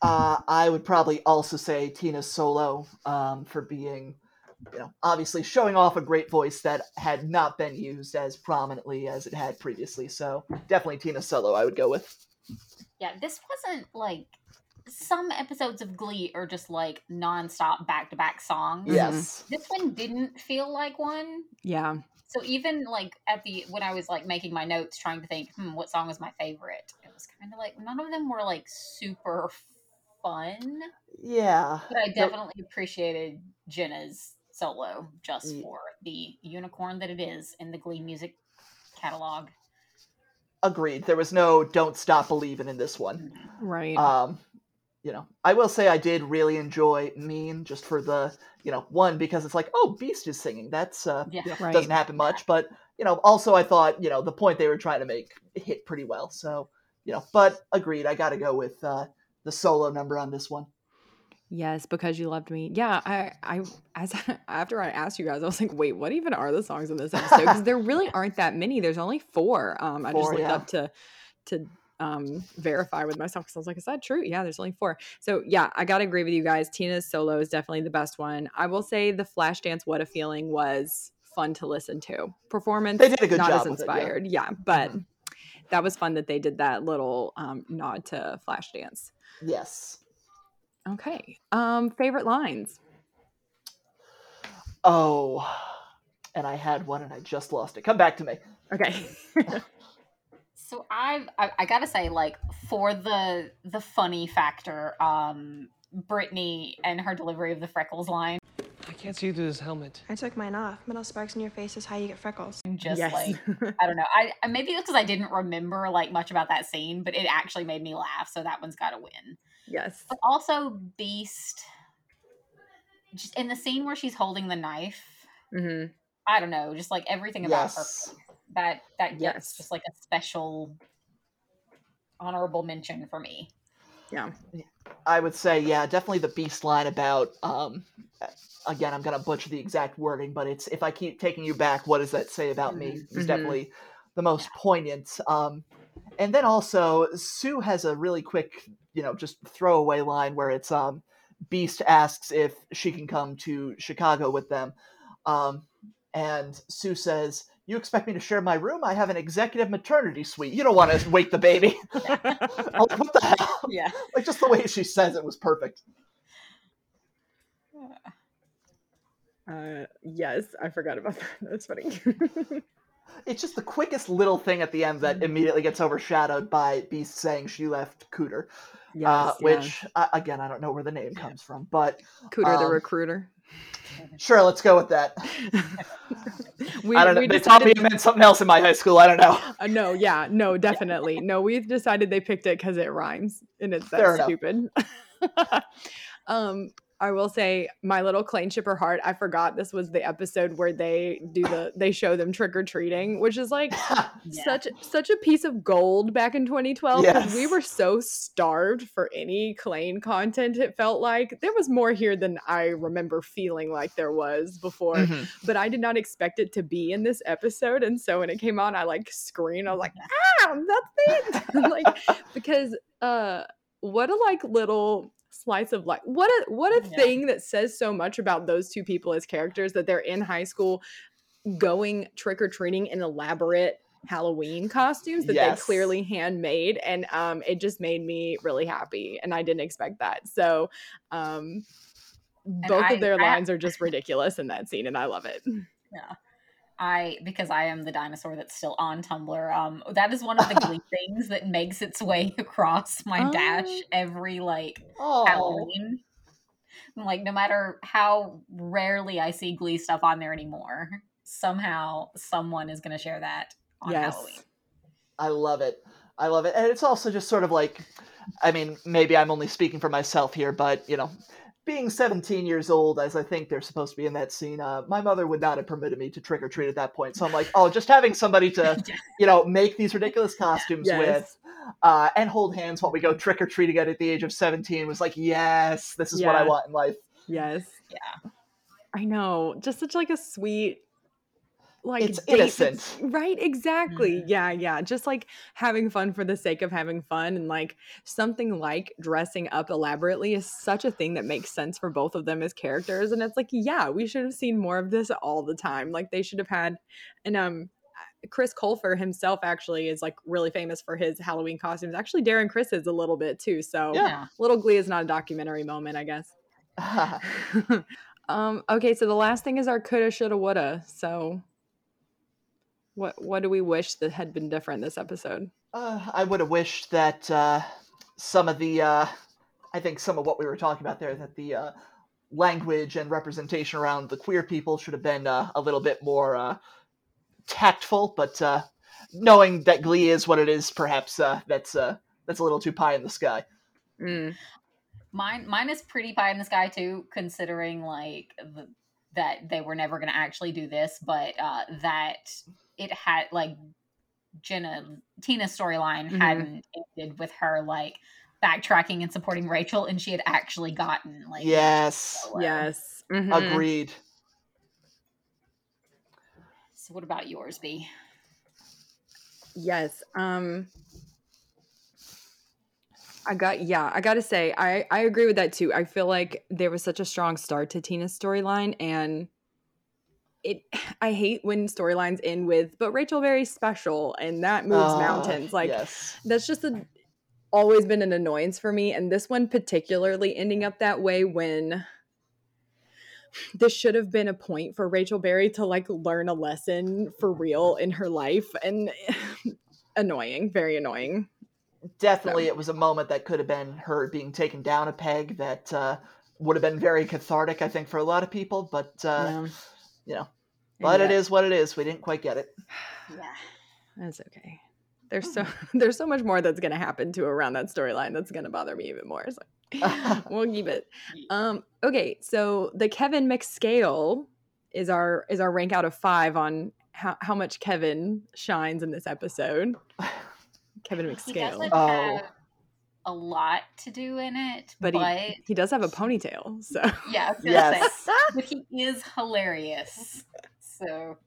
Speaker 1: Uh, I would probably also say Tina Solo um, for being, you know, obviously showing off a great voice that had not been used as prominently as it had previously. So definitely Tina Solo, I would go with.
Speaker 4: Yeah, this wasn't like some episodes of Glee are just like nonstop back to back songs.
Speaker 1: Yes.
Speaker 4: This one didn't feel like one.
Speaker 2: Yeah.
Speaker 4: So even like at the when I was like making my notes trying to think, hmm, what song was my favorite? It was kind of like none of them were like super fun.
Speaker 1: Yeah.
Speaker 4: But I
Speaker 1: No-
Speaker 4: definitely appreciated Jenna's solo just
Speaker 1: Ye-
Speaker 4: for the unicorn that it is in the Glee music catalog.
Speaker 1: Agreed. There was no "Don't Stop Believing" in this one.
Speaker 2: Right.
Speaker 1: Um, you know, I will say I did really enjoy "Mean" just for the, you know, one because it's like, oh, Beiste is singing. That's uh,
Speaker 4: Yeah.
Speaker 1: you know,
Speaker 2: Right.
Speaker 1: doesn't happen much, but you know, also I thought, you know, the point they were trying to make hit pretty well. So, you know, but agreed, I got to go with uh, the solo number on this one.
Speaker 2: Yes, because you loved me. Yeah, I, I, as [laughs] after I asked you guys, I was like, wait, what even are the songs in this episode? Because there really [laughs] aren't that many. There's only four. Um, I just looked
Speaker 1: yeah.
Speaker 2: up to, to um verify with myself because I was like, is that true? Yeah, there's only four. So yeah, I gotta agree with you guys. Tina's solo is definitely the best one. I will say the Flashdance "What a Feeling" was fun to listen to. Performance,
Speaker 1: They did a good
Speaker 2: not
Speaker 1: job
Speaker 2: as
Speaker 1: with it, yeah.
Speaker 2: inspired. yeah. but that was fun that they did that little um, nod to Flashdance.
Speaker 1: Yes.
Speaker 2: Okay. Um, favorite lines.
Speaker 1: Oh, and I had one and I just lost it. Come back to me.
Speaker 2: Okay. [laughs]
Speaker 4: So I've I, I gotta say, like for the the funny factor, um, Brittany and her delivery of the freckles line,
Speaker 13: I can't see through this helmet.
Speaker 14: I took mine off. Metal sparks in your face is how you get freckles.
Speaker 4: just
Speaker 2: Yes.
Speaker 4: like [laughs] I don't know. I I- maybe it's because I didn't remember like much about that scene, but it actually made me laugh. So that one's got to win.
Speaker 2: yes.
Speaker 4: But also Beiste, just in the scene where she's holding the knife.
Speaker 2: hmm
Speaker 4: I don't know, just like everything about
Speaker 1: Yes.
Speaker 4: her that that gets
Speaker 2: Yes.
Speaker 4: just like a special honorable mention for me.
Speaker 2: Yeah.
Speaker 1: I would say, yeah, definitely the beiste line about. Um, again, I'm gonna butcher the exact wording, but it's if I keep taking you back, what does that say about me? Is
Speaker 2: Mhm.
Speaker 1: definitely the most poignant. Um, and then also Sue has a really quick, you know, just throwaway line where it's um, Beiste asks if she can come to Chicago with them, um, and Sue says, "You expect me to share my room? I have an executive maternity suite. You don't want to wake the baby." [laughs] Like, what the hell?
Speaker 4: Yeah. [laughs]
Speaker 1: Like just the way she says it was perfect.
Speaker 2: Uh, yes, I forgot about that. [laughs] That's funny.
Speaker 1: It's just the quickest little thing at the end that immediately gets overshadowed by Beiste saying she left Cooter, uh,
Speaker 2: Yes, yeah.
Speaker 1: which uh, again I don't know where the name comes from, but
Speaker 2: Cooter the
Speaker 1: um,
Speaker 2: recruiter.
Speaker 1: Sure, let's go with that. [laughs]
Speaker 2: We,
Speaker 1: I don't know. They taught me it meant something else in my high school. I don't know.
Speaker 2: Uh, no, yeah, no, [laughs] definitely. No, we've decided they picked it because it rhymes and it's that
Speaker 1: Fair
Speaker 2: stupid. [laughs] um, I will say, My Little Klaine Shipper Heart. I forgot this was the episode where they do the they show them trick or treating, which is like [laughs] such such a piece of gold back in 2012 because we were so starved for any Klaine content. It felt like there was more here than I remember feeling like there was before
Speaker 1: Mhm.
Speaker 2: but I did not expect it to be in this episode. And so when it came on, I like screamed. I was like, ah, that's it. [laughs] like, because uh what a like little slice of life. What a what a thing that says so much about those two people as characters that they're in high school going trick-or-treating in elaborate Halloween costumes that
Speaker 1: Yes.
Speaker 2: they clearly handmade. And um it just made me really happy. And I didn't expect that. So um both
Speaker 4: I-
Speaker 2: of their
Speaker 4: I-
Speaker 2: lines are just ridiculous in that scene, and I love it.
Speaker 4: Yeah. I because I am the dinosaur that's still on Tumblr. Um, that is one of the [laughs] glee things that makes its way [laughs] across my dash
Speaker 2: Oh.
Speaker 4: every like
Speaker 1: Oh.
Speaker 4: Halloween. Like no matter how rarely I see Glee stuff on there anymore, somehow someone is going to share that on
Speaker 2: Yes.
Speaker 4: Halloween.
Speaker 1: I love it. I love it. And it's also just sort of like, I mean, maybe I'm only speaking for myself here, but, you know, being 17 years old, as I think they're supposed to be in that scene, uh, my mother would not have permitted me to trick or treat at that point. So I'm like, oh, just having somebody [laughs] to, you know, make these ridiculous costumes
Speaker 2: Yes.
Speaker 1: with uh, and hold hands while we go trick or treating at the age of 17 was like, yes, this is what I want in life.
Speaker 2: Yes.
Speaker 4: Yeah.
Speaker 2: I know. Just such like a sweet like
Speaker 1: It's innocent.
Speaker 2: right exactly yeah yeah just like having fun for the sake of having fun and like something like dressing up elaborately is such a thing that makes sense for both of them as characters and it's like yeah we should have seen more of this all the time like they should have had and um Chris Colfer himself actually is like really famous for his Halloween costumes. Actually, Darren Criss is a little bit too. So,
Speaker 1: Yeah.
Speaker 2: Little Glee is not a documentary moment, I guess. [laughs] [laughs] um, okay, so the last thing is our coulda, shoulda, woulda. So, what what do we wish that had been different this episode?
Speaker 1: Uh, I would have wished that uh, some of the, uh, I think some of what we were talking about there, that the uh, language and representation around the queer people should have been uh, a little bit more uh, tactful. But uh, knowing that Glee is what it is, perhaps uh, that's uh, that's a little too pie in the sky.
Speaker 2: Mm.
Speaker 4: Mine mine is pretty pie in the sky too, considering like the, that they were never going to actually do this, but uh, that it had like Jenna Tina's storyline
Speaker 2: Mhm.
Speaker 4: hadn't ended with her like backtracking and supporting Rachel, and she had actually gotten like
Speaker 1: Yes,
Speaker 2: Yes. Mhm.
Speaker 1: agreed.
Speaker 4: So what about yours, B?
Speaker 2: Yes. Um I got yeah, I got to say I I agree with that too. I feel like there was such a strong start to Tina's storyline and it [sighs] I hate when storylines end with but Rachel very special and that moves
Speaker 1: Ah,
Speaker 2: mountains. Like
Speaker 1: yes.
Speaker 2: that's just a always been an annoyance for me and this one particularly ending up that way when this should have been a point for Rachel Berry to like learn a lesson for real in her life and [sighs] annoying, very annoying.
Speaker 1: Definitely, it was a moment that could have been her being taken down a peg. That uh, would have been very cathartic, I think, for a lot of people. But uh,
Speaker 2: Yeah.
Speaker 1: You know, but it
Speaker 2: Yeah.
Speaker 1: is what it is. We didn't quite get it. [sighs]
Speaker 4: Yeah.
Speaker 2: That's okay. There's so [laughs] there's so much more that's gonna happen to around that storyline that's gonna bother me even more. So [laughs] [laughs] we'll keep it. Um, okay, so the Kevin McScale is our is our rank out of five on how, how much Kevin shines in this episode. Kevin
Speaker 4: He
Speaker 2: McScale.
Speaker 4: doesn't
Speaker 1: Oh.
Speaker 4: have a lot to do in it,
Speaker 2: but
Speaker 4: but,
Speaker 2: he, he does have a ponytail, so
Speaker 4: yeah, I was gonna
Speaker 1: Yes.
Speaker 4: say, [laughs] but he is hilarious. So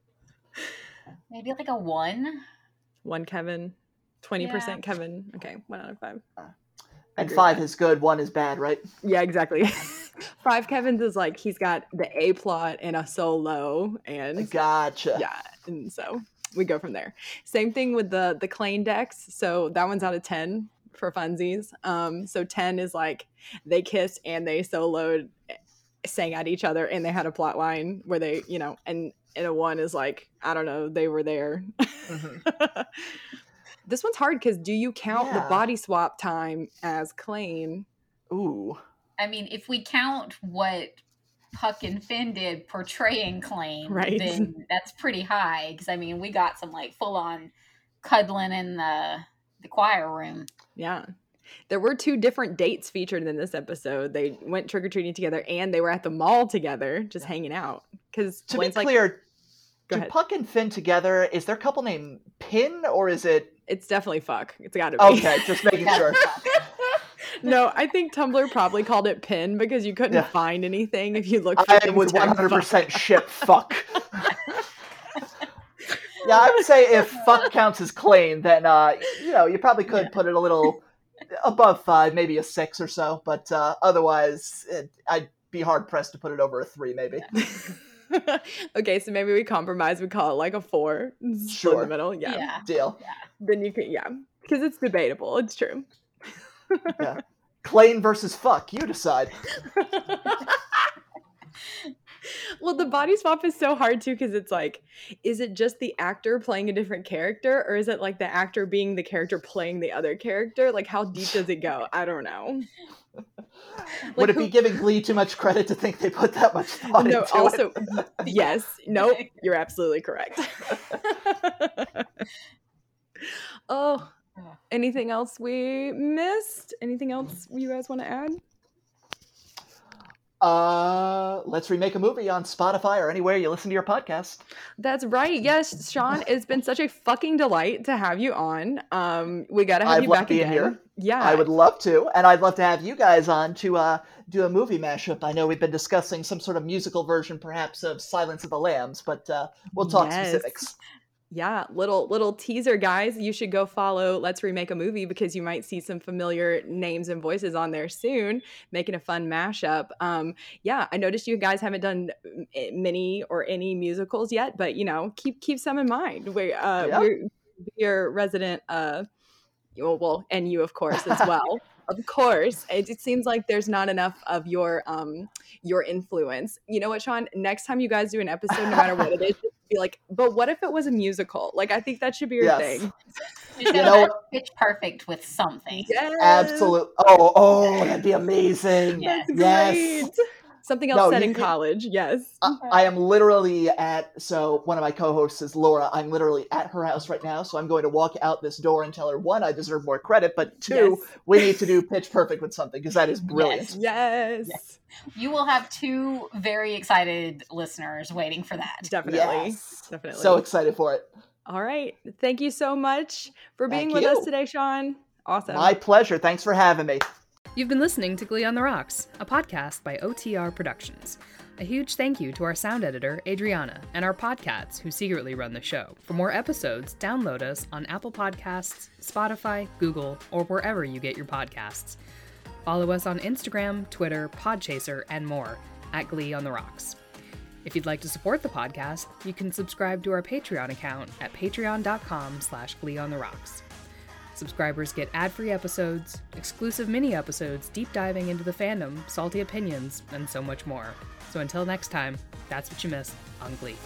Speaker 4: maybe like a one.
Speaker 2: one Kevin. Twenty percent Kevin. Okay, one out of five. Ah. And
Speaker 1: five is good, one is bad, right?
Speaker 2: Yeah, exactly. [laughs] Five Kevin's is like he's got the A plot and a solo, and
Speaker 1: Gotcha.
Speaker 2: yeah, and so we go from there. Same thing with the the Klaine decks. So that one's out of ten for funsies. Um, so ten is like they kissed and they soloed, sang at each other, and they had a plot line where they, you know, and and a one is like I don't know, they were there. [laughs] this one's hard because do you count the body swap time as Klaine?
Speaker 1: Ooh.
Speaker 4: I mean, if we count what Puck and Finn did portraying Klaine,
Speaker 2: Right.
Speaker 4: then that's pretty high. Because I mean, we got some like full on cuddling in the the choir room.
Speaker 2: Yeah. There were two different dates featured in this episode. They went trick or treating together and they were at the mall together, just hanging out. Because
Speaker 1: To be clear,
Speaker 2: Go
Speaker 1: do
Speaker 2: ahead.
Speaker 1: Puck and Finn together, is their couple name Pin or is it
Speaker 2: it's definitely fuck. It's got to be.
Speaker 1: Okay, just making sure. [laughs]
Speaker 2: no, I think Tumblr probably called it pin because you couldn't
Speaker 1: Yeah.
Speaker 2: find anything if you looked. For
Speaker 1: I
Speaker 2: things
Speaker 1: would 100% ship fuck. [laughs] yeah, I would say if fuck counts as Klaine, then uh, you know you probably could put it a little above five, maybe a six or so. But uh, otherwise, it, I'd be hard pressed to put it over a three, maybe. [laughs]
Speaker 2: okay, so maybe we compromise. We call it like a four. Split in
Speaker 1: Sure.
Speaker 2: the middle. Yeah.
Speaker 4: Yeah.
Speaker 1: Deal.
Speaker 2: Then you can, yeah, because it's debatable. It's true.
Speaker 1: Yeah. Klaine versus fuck, you decide. [laughs]
Speaker 2: Well, the body swap is so hard too because it's like, is it just the actor playing a different character, or is it like the actor being the character playing the other character? Like, how deep does it go? I don't know. [laughs]
Speaker 1: Would it
Speaker 2: who-
Speaker 1: be giving Glee too much credit to think they put that much thought
Speaker 2: no,
Speaker 1: into
Speaker 2: also,
Speaker 1: it?
Speaker 2: yes, nope, you're absolutely correct. [laughs] oh, [laughs] anything else we missed? Anything else you guys want to add?
Speaker 1: Uh, let's remake a movie on Spotify or anywhere you listen to your podcast.
Speaker 2: That's right. Yes, Sean, it's been such a fucking delight to have you on. Um, we gotta have
Speaker 1: I've
Speaker 2: you back again.
Speaker 1: here.
Speaker 2: Yeah,
Speaker 1: I would love to, and I'd love to have you guys on to uh, do a movie mashup. I know we've been discussing some sort of musical version, perhaps, of Silence of the Lambs, but uh, we'll talk
Speaker 2: Yes.
Speaker 1: specifics.
Speaker 2: Yeah, little little teaser, guys. You should go follow Let's Remake a Movie because you might see some familiar names and voices on there soon, making a fun mashup. Um, yeah, I noticed you guys haven't done m- many or any musicals yet, but you know, keep keep some in mind. We uh,
Speaker 1: Yeah.
Speaker 2: we're your resident uh, well, well, and you of course as [laughs] well. Of course, it, it seems like there's not enough of your um your influence. You know what, Sean? Next time you guys do an episode, no matter what it is, be like, but what if it was a musical? Like, I think that should be your
Speaker 1: Yes.
Speaker 2: thing. [laughs]
Speaker 4: You
Speaker 1: You know-
Speaker 4: pitch perfect with something.
Speaker 2: Yes.
Speaker 1: Absolute. Oh, oh, that'd be amazing.
Speaker 4: Yes.
Speaker 1: Yes.
Speaker 2: Great. Something else
Speaker 1: No,
Speaker 2: said
Speaker 1: you-
Speaker 2: in college. Yes.
Speaker 1: I, I am literally at so one of my co-hosts is Laura. I'm literally at her house right now, so I'm going to walk out this door and tell her one, I deserve more credit, but two,
Speaker 2: Yes.
Speaker 1: we need to do pitch perfect with something because that is brilliant.
Speaker 2: Yes.
Speaker 4: You will have two very excited listeners waiting for that.
Speaker 2: Definitely.
Speaker 1: Yes.
Speaker 2: Definitely.
Speaker 1: So excited for it.
Speaker 2: All right. Thank you so much for being
Speaker 1: Thank
Speaker 2: with us today, Sean. Awesome.
Speaker 1: My pleasure. Thanks for having me.
Speaker 3: You've been listening to Glee on the Rocks, a podcast by OTR Productions. A huge thank you to our sound editor, Adriana, and our podcats who secretly run the show. For more episodes, download us on Apple Podcasts, Spotify, Google, or wherever you get your podcasts. Follow us on Instagram, Twitter, Podchaser, and more at Glee on the Rocks. If you'd like to support the podcast, you can subscribe to our Patreon account at patreon.com slash Glee on the Rocks. Subscribers get ad free episodes, exclusive mini episodes deep diving into the fandom, salty opinions, and so much more. So until next time, that's what you missed on Glee.